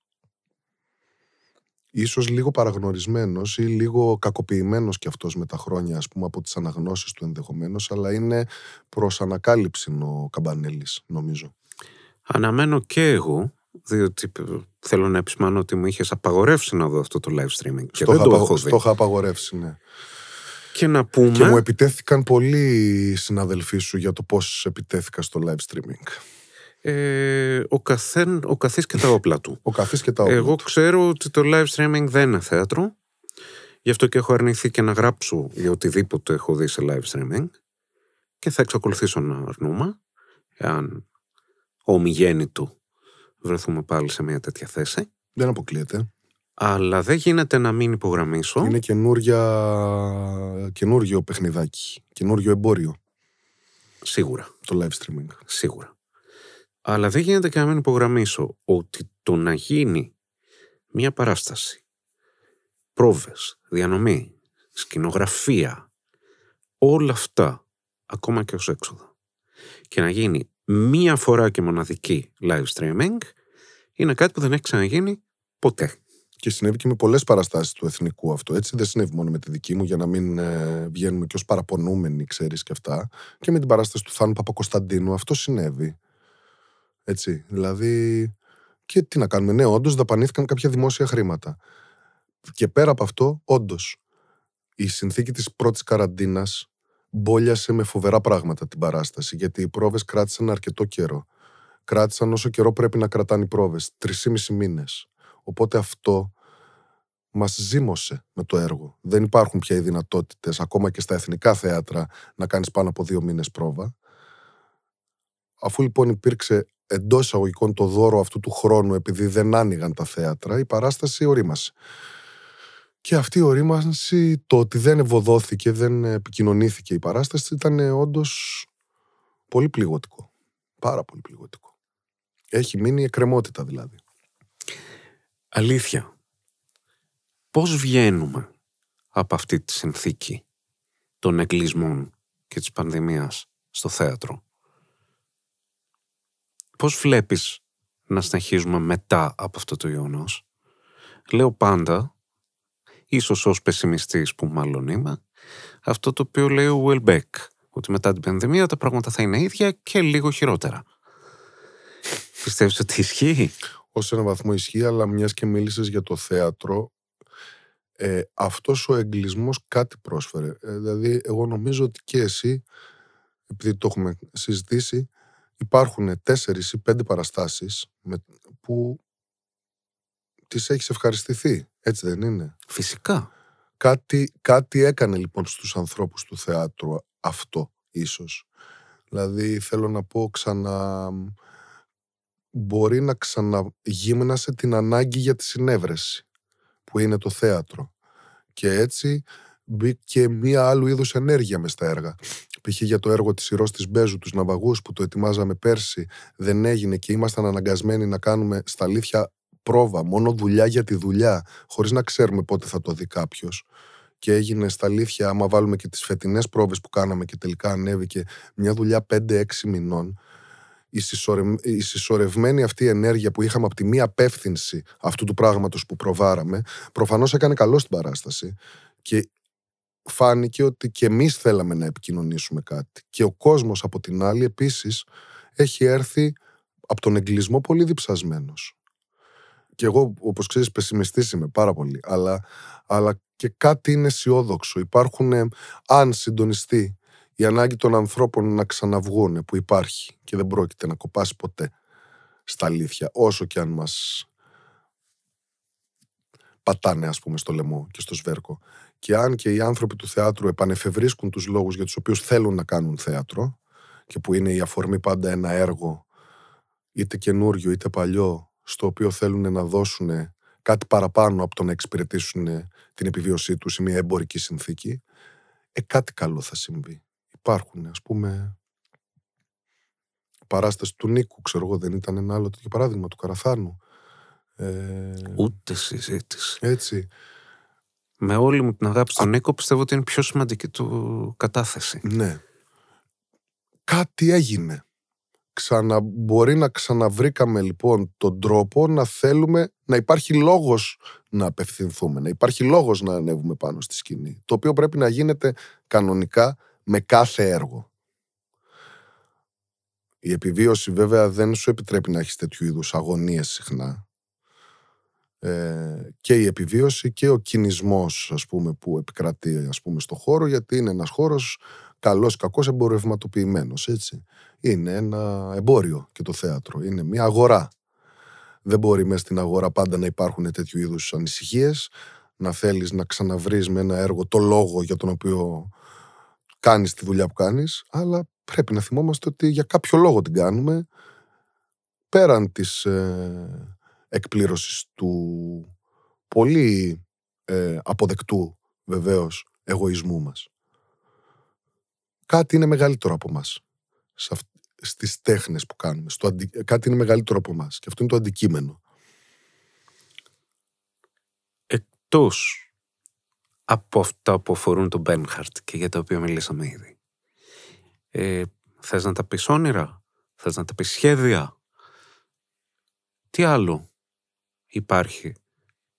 ίσως λίγο παραγνωρισμένος ή λίγο κακοποιημένος κι αυτός με τα χρόνια ας πούμε από τις αναγνώσεις του ενδεχομένως αλλά είναι προς ανακάλυψη ο Καμπανέλης νομίζω. Αναμένω και εγώ διότι θέλω να επισημάνω ότι μου είχες απαγορεύσει να δω αυτό το live streaming και στο δεν το έχω δει. Το είχα απαγορεύσει, ναι. Και να πούμε... Και μου επιτέθηκαν πολλοί συναδελφοί σου για το πώς επιτέθηκα στο live streaming ε, ο, καθέν, ο καθής και τα όπλα του. ο καθής και τα όπλα Εγώ του. ξέρω ότι το live streaming δεν είναι θέατρο. Γι' αυτό και έχω αρνηθεί και να γράψω για οτιδήποτε έχω δει σε live streaming. Και θα εξακολουθήσω να αρνούμε, εάν του βρεθούμε πάλι σε μια τέτοια θέση. Δεν αποκλείεται. Αλλά δεν γίνεται να μην υπογραμμίσω. Είναι καινούργιο παιχνιδάκι. Καινούργιο εμπόριο. Σίγουρα. Το live streaming. Σίγουρα. Αλλά δεν γίνεται και να μην υπογραμμίσω ότι το να γίνει μια παράσταση, πρόβες, διανομή, σκηνογραφία, όλα αυτά, ακόμα και ως έξοδα, και να γίνει μία φορά και μοναδική live streaming, είναι κάτι που δεν έχει ξαναγίνει ποτέ. Και συνέβη και με πολλές παραστάσεις του εθνικού αυτό. Έτσι δεν συνέβη μόνο με τη δική μου, για να μην ε, βγαίνουμε και ως παραπονούμενοι, ξέρεις και αυτά. Και με την παράσταση του Θάνου Παπακοσταντίνου αυτό συνέβη. Έτσι. Δηλαδή. Και τι να κάνουμε. Ναι, όντως δαπανήθηκαν κάποια δημόσια χρήματα. Και πέρα από αυτό, όντως, η συνθήκη της πρώτης καραντίνας μπόλιασε με φοβερά πράγματα την παράσταση. Γιατί οι πρόβες κράτησαν αρκετό καιρό. Κράτησαν όσο καιρό πρέπει να κρατάνε οι πρόβες. Τρεις μήνες. Οπότε αυτό μας ζήμωσε με το έργο. Δεν υπάρχουν πια οι δυνατότητες, ακόμα και στα εθνικά θέατρα, να κάνεις πάνω από δύο μήνες πρόβα. Αφού λοιπόν υπήρξε εντός εισαγωγικών το δώρο αυτού του χρόνου, επειδή δεν άνοιγαν τα θέατρα, η παράσταση ορίμασε. Και αυτή η ορίμανση, το ότι δεν ευωδόθηκε, δεν επικοινωνήθηκε η παράσταση, ήταν όντως πολύ πληγωτικό. Πάρα πολύ πληγωτικό. Έχει μείνει εκκρεμότητα δηλαδή. Αλήθεια. Πώς βγαίνουμε από αυτή τη συνθήκη των εγκλισμών και της πανδημίας στο θέατρο; Πώς βλέπεις να συνεχίζουμε μετά από αυτό το γεγονός; Λέω πάντα, ίσως ως πεσημιστής που μάλλον είμαι, αυτό το οποίο λέει ο Βουελμπέκ, ότι μετά την πανδημία τα πράγματα θα είναι ίδια και λίγο χειρότερα. Πιστεύεις ότι ισχύει; Ως ένα βαθμό ισχύει, αλλά μιας και μίλησες για το θέατρο, ε, αυτός ο εγκλισμός κάτι πρόσφερε. Ε, δηλαδή, εγώ νομίζω ότι και εσύ, επειδή το έχουμε συζητήσει, υπάρχουν τέσσερις ή πέντε παραστάσεις με, που τις έχεις ευχαριστηθεί. Έτσι δεν είναι; Φυσικά. Κάτι, κάτι έκανε λοιπόν στους ανθρώπους του θεάτρου αυτό ίσως. Δηλαδή θέλω να πω ξανά μπορεί να ξαναγύμνασε την ανάγκη για τη συνέβρεση που είναι το θέατρο. Και έτσι μπήκε μία άλλου είδους ενέργεια μες στα έργα. Π.χ. για το έργο της Ηρώς της Μπέζου, τους Ναυαγούς που το ετοιμάζαμε πέρσι, δεν έγινε και ήμασταν αναγκασμένοι να κάνουμε στα αλήθεια πρόβα, μόνο δουλειά για τη δουλειά, χωρίς να ξέρουμε πότε θα το δει κάποιος. Και έγινε στα αλήθεια, άμα βάλουμε και τις φετινές πρόβες που κάναμε και τελικά ανέβηκε μια δουλειά 5-6 μηνών, η, η συσσωρευμένη αυτή ενέργεια που είχαμε από τη μία απεύθυνση αυτού του πράγματος που προβάραμε, προφανώς έκανε καλό στην παράσταση και φάνηκε ότι και εμείς θέλαμε να επικοινωνήσουμε κάτι. Και ο κόσμος από την άλλη επίσης έχει έρθει από τον εγκλισμό πολύ διψασμένος. και εγώ όπως ξέρεις πεσημιστής είμαι πάρα πολύ αλλά, αλλά και κάτι είναι αισιόδοξο υπάρχουν ε, αν συντονιστεί η ανάγκη των ανθρώπων να ξαναβγούν που υπάρχει και δεν πρόκειται να κοπάσει ποτέ στα αλήθεια όσο και αν μας πατάνε ας πούμε στο λαιμό και στο σβέρκο και αν και οι άνθρωποι του θεάτρου επανεφευρίσκουν τους λόγους για τους οποίους θέλουν να κάνουν θέατρο και που είναι η αφορμή πάντα ένα έργο είτε καινούριο είτε παλιό στο οποίο θέλουν να δώσουν κάτι παραπάνω από το να εξυπηρετήσουν την επιβίωσή τους ή μια εμπορική συνθήκη ε, κάτι καλό θα συμβεί. Υπάρχουν ας πούμε παράσταση του Νίκου, ξέρω εγώ, δεν ήταν ένα άλλο τέτοιο παράδειγμα του Καραθάνου. Ε, Ούτε συζήτηση. Έτσι με όλη μου την αγάπη στον Νίκο πιστεύω ότι είναι πιο σημαντική του κατάθεση. Ναι. Κάτι έγινε. Ξανα, μπορεί να ξαναβρήκαμε λοιπόν τον τρόπο να θέλουμε να υπάρχει λόγος να απευθυνθούμε, να υπάρχει λόγος να ανέβουμε πάνω στη σκηνή, το οποίο πρέπει να γίνεται κανονικά με κάθε έργο. Η επιβίωση βέβαια δεν σου επιτρέπει να έχεις τέτοιου είδους αγωνίες συχνά ε, και η επιβίωση και ο κινησμός ας πούμε, που επικρατεί ας πούμε, στο χώρο γιατί είναι ένας χώρος καλός κακός εμπορευματοποιημένος έτσι. Είναι ένα εμπόριο και το θέατρο, είναι μια αγορά. Δεν μπορεί μέσα στην αγορά πάντα να υπάρχουν τέτοιου είδους ανησυχίες, να θέλεις να ξαναβρεις με ένα έργο το λόγο για τον οποίο κάνεις τη δουλειά που κάνεις, αλλά πρέπει να θυμόμαστε ότι για κάποιο λόγο την κάνουμε, πέραν της ε, εκπλήρωσης του πολύ ε, αποδεκτού βεβαίως εγωισμού μας. Κάτι είναι μεγαλύτερο από μας στις τέχνες που κάνουμε. Στο Κάτι είναι μεγαλύτερο από μας και αυτό είναι το αντικείμενο. Εκτός από αυτά που αφορούν τον Μπένχαρτ και για τα οποία μιλήσαμε ήδη. Ε, θες να τα πεις όνειρα, θες να τα πεις σχέδια. Τι άλλο υπάρχει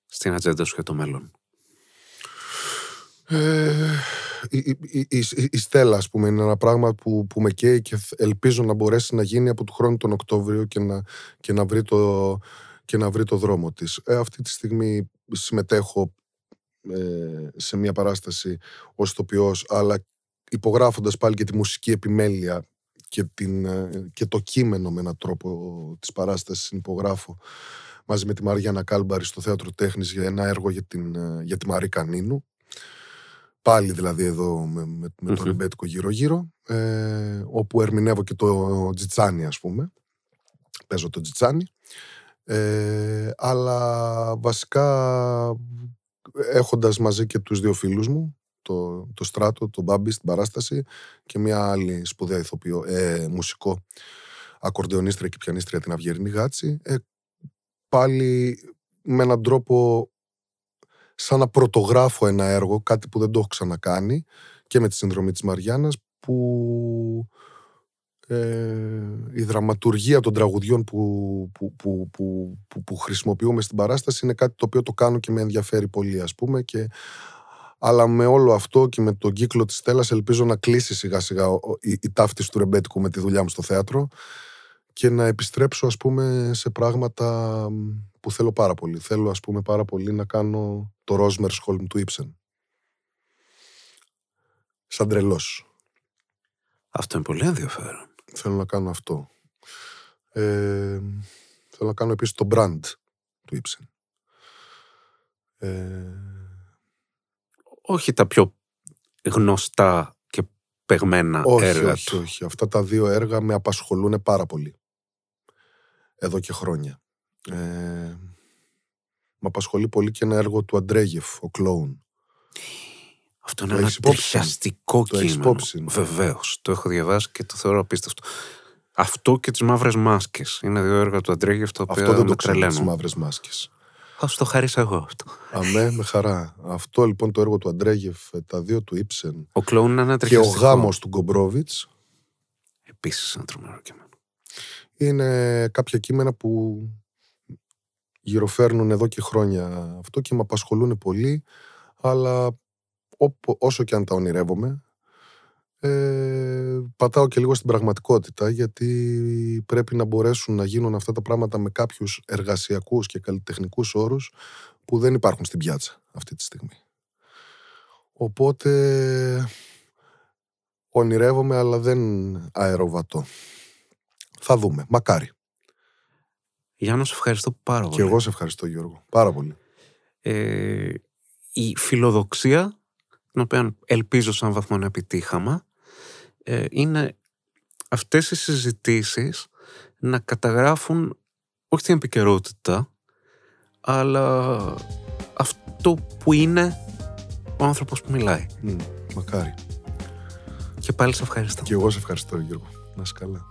στην ατζέντα σου για το μέλλον; Ε, η, η, η, η, Στέλλα, ας πούμε, είναι ένα πράγμα που, που με καίει και ελπίζω να μπορέσει να γίνει από του χρόνου τον Οκτώβριο και να, και να, βρει, το, και να βρει το δρόμο της. Ε, αυτή τη στιγμή συμμετέχω ε, σε μια παράσταση ως ηθοποιός, αλλά υπογράφοντας πάλι και τη μουσική επιμέλεια και, την, ε, και το κείμενο με έναν τρόπο της παράστασης υπογράφω μαζί με τη Μαριάννα Κάλμπαρη στο Θέατρο Τέχνης για ένα έργο για, την, ε, για τη Μαρή Κανίνου. Πάλι δηλαδή εδώ με, με, με το ρεμπέτικο γύρω-γύρω, ε, όπου ερμηνεύω και το τζιτσάνι ας πούμε. Παίζω το τζιτσάνι. Ε, αλλά βασικά έχοντας μαζί και τους δύο φίλους μου, το, το Στράτο, τον Μπάμπη στην παράσταση και μια άλλη σπουδαία ηθοποιό, ε, μουσικό ακορντεονίστρια και πιανίστρια την Αυγερινή Γάτση, ε, πάλι με έναν τρόπο σαν να πρωτογράφω ένα έργο, κάτι που δεν το έχω ξανακάνει και με τη συνδρομή της Μαριάννας που ε, η δραματουργία των τραγουδιών που, που, που, που, που, χρησιμοποιούμε στην παράσταση είναι κάτι το οποίο το κάνω και με ενδιαφέρει πολύ ας πούμε και αλλά με όλο αυτό και με τον κύκλο της Στέλλας ελπίζω να κλείσει σιγά σιγά η, η ταύτιση του ρεμπέτικου με τη δουλειά μου στο θέατρο και να επιστρέψω ας πούμε σε πράγματα που θέλω πάρα πολύ. Θέλω ας πούμε πάρα πολύ να κάνω το Ρόσμερ του Ήψεν. Σαν τρελός. Αυτό είναι πολύ ενδιαφέρον. Θέλω να κάνω αυτό. Ε, θέλω να κάνω επίσης το brand του Ήψεν. Ε, όχι τα πιο γνωστά και πεγμένα όχι, έργα όχι, όχι. Αυτά τα δύο έργα με απασχολούν πάρα πολύ εδώ και χρόνια. Ε, με απασχολεί πολύ και ένα έργο του Αντρέγεφ, ο Κλόουν. Αυτό είναι ένα τριχιαστικό κείμενο. Βεβαίως. Το έχω διαβάσει και το θεωρώ απίστευτο. Αυτό και τις μαύρες μάσκες. Είναι δύο έργα του Αντρέγεφ τα οποία Αυτό δεν το ξέρω. Τις μαύρες μάσκες. Α το χαρίσω εγώ αυτό. Αμέ, με χαρά. Αυτό λοιπόν το έργο του Αντρέγεφ, τα δύο του Ήψεν. Ο Κλόουν είναι ένα Και ο γάμος του Γκομπρόβιτς. Επίσης ένα τρομερό κείμενο είναι κάποια κείμενα που γυροφέρνουν εδώ και χρόνια αυτό και με απασχολούν πολύ, αλλά όσο και αν τα ονειρεύομαι, ε, πατάω και λίγο στην πραγματικότητα γιατί πρέπει να μπορέσουν να γίνουν αυτά τα πράγματα με κάποιους εργασιακούς και καλλιτεχνικούς όρους που δεν υπάρχουν στην πιάτσα αυτή τη στιγμή. Οπότε ονειρεύομαι αλλά δεν αεροβατώ. Θα δούμε. Μακάρι. Γιάννο, σε ευχαριστώ πάρα πολύ. Και εγώ σε ευχαριστώ Γιώργο. Πάρα πολύ. Ε, η φιλοδοξία, την οποία ελπίζω σαν βαθμό να επιτύχαμε, ε, είναι αυτές οι συζητήσεις να καταγράφουν όχι την επικαιρότητα, αλλά αυτό που είναι ο άνθρωπος που μιλάει. μακάρι. Και πάλι σε ευχαριστώ. Και εγώ σε ευχαριστώ Γιώργο. Να είσαι καλά.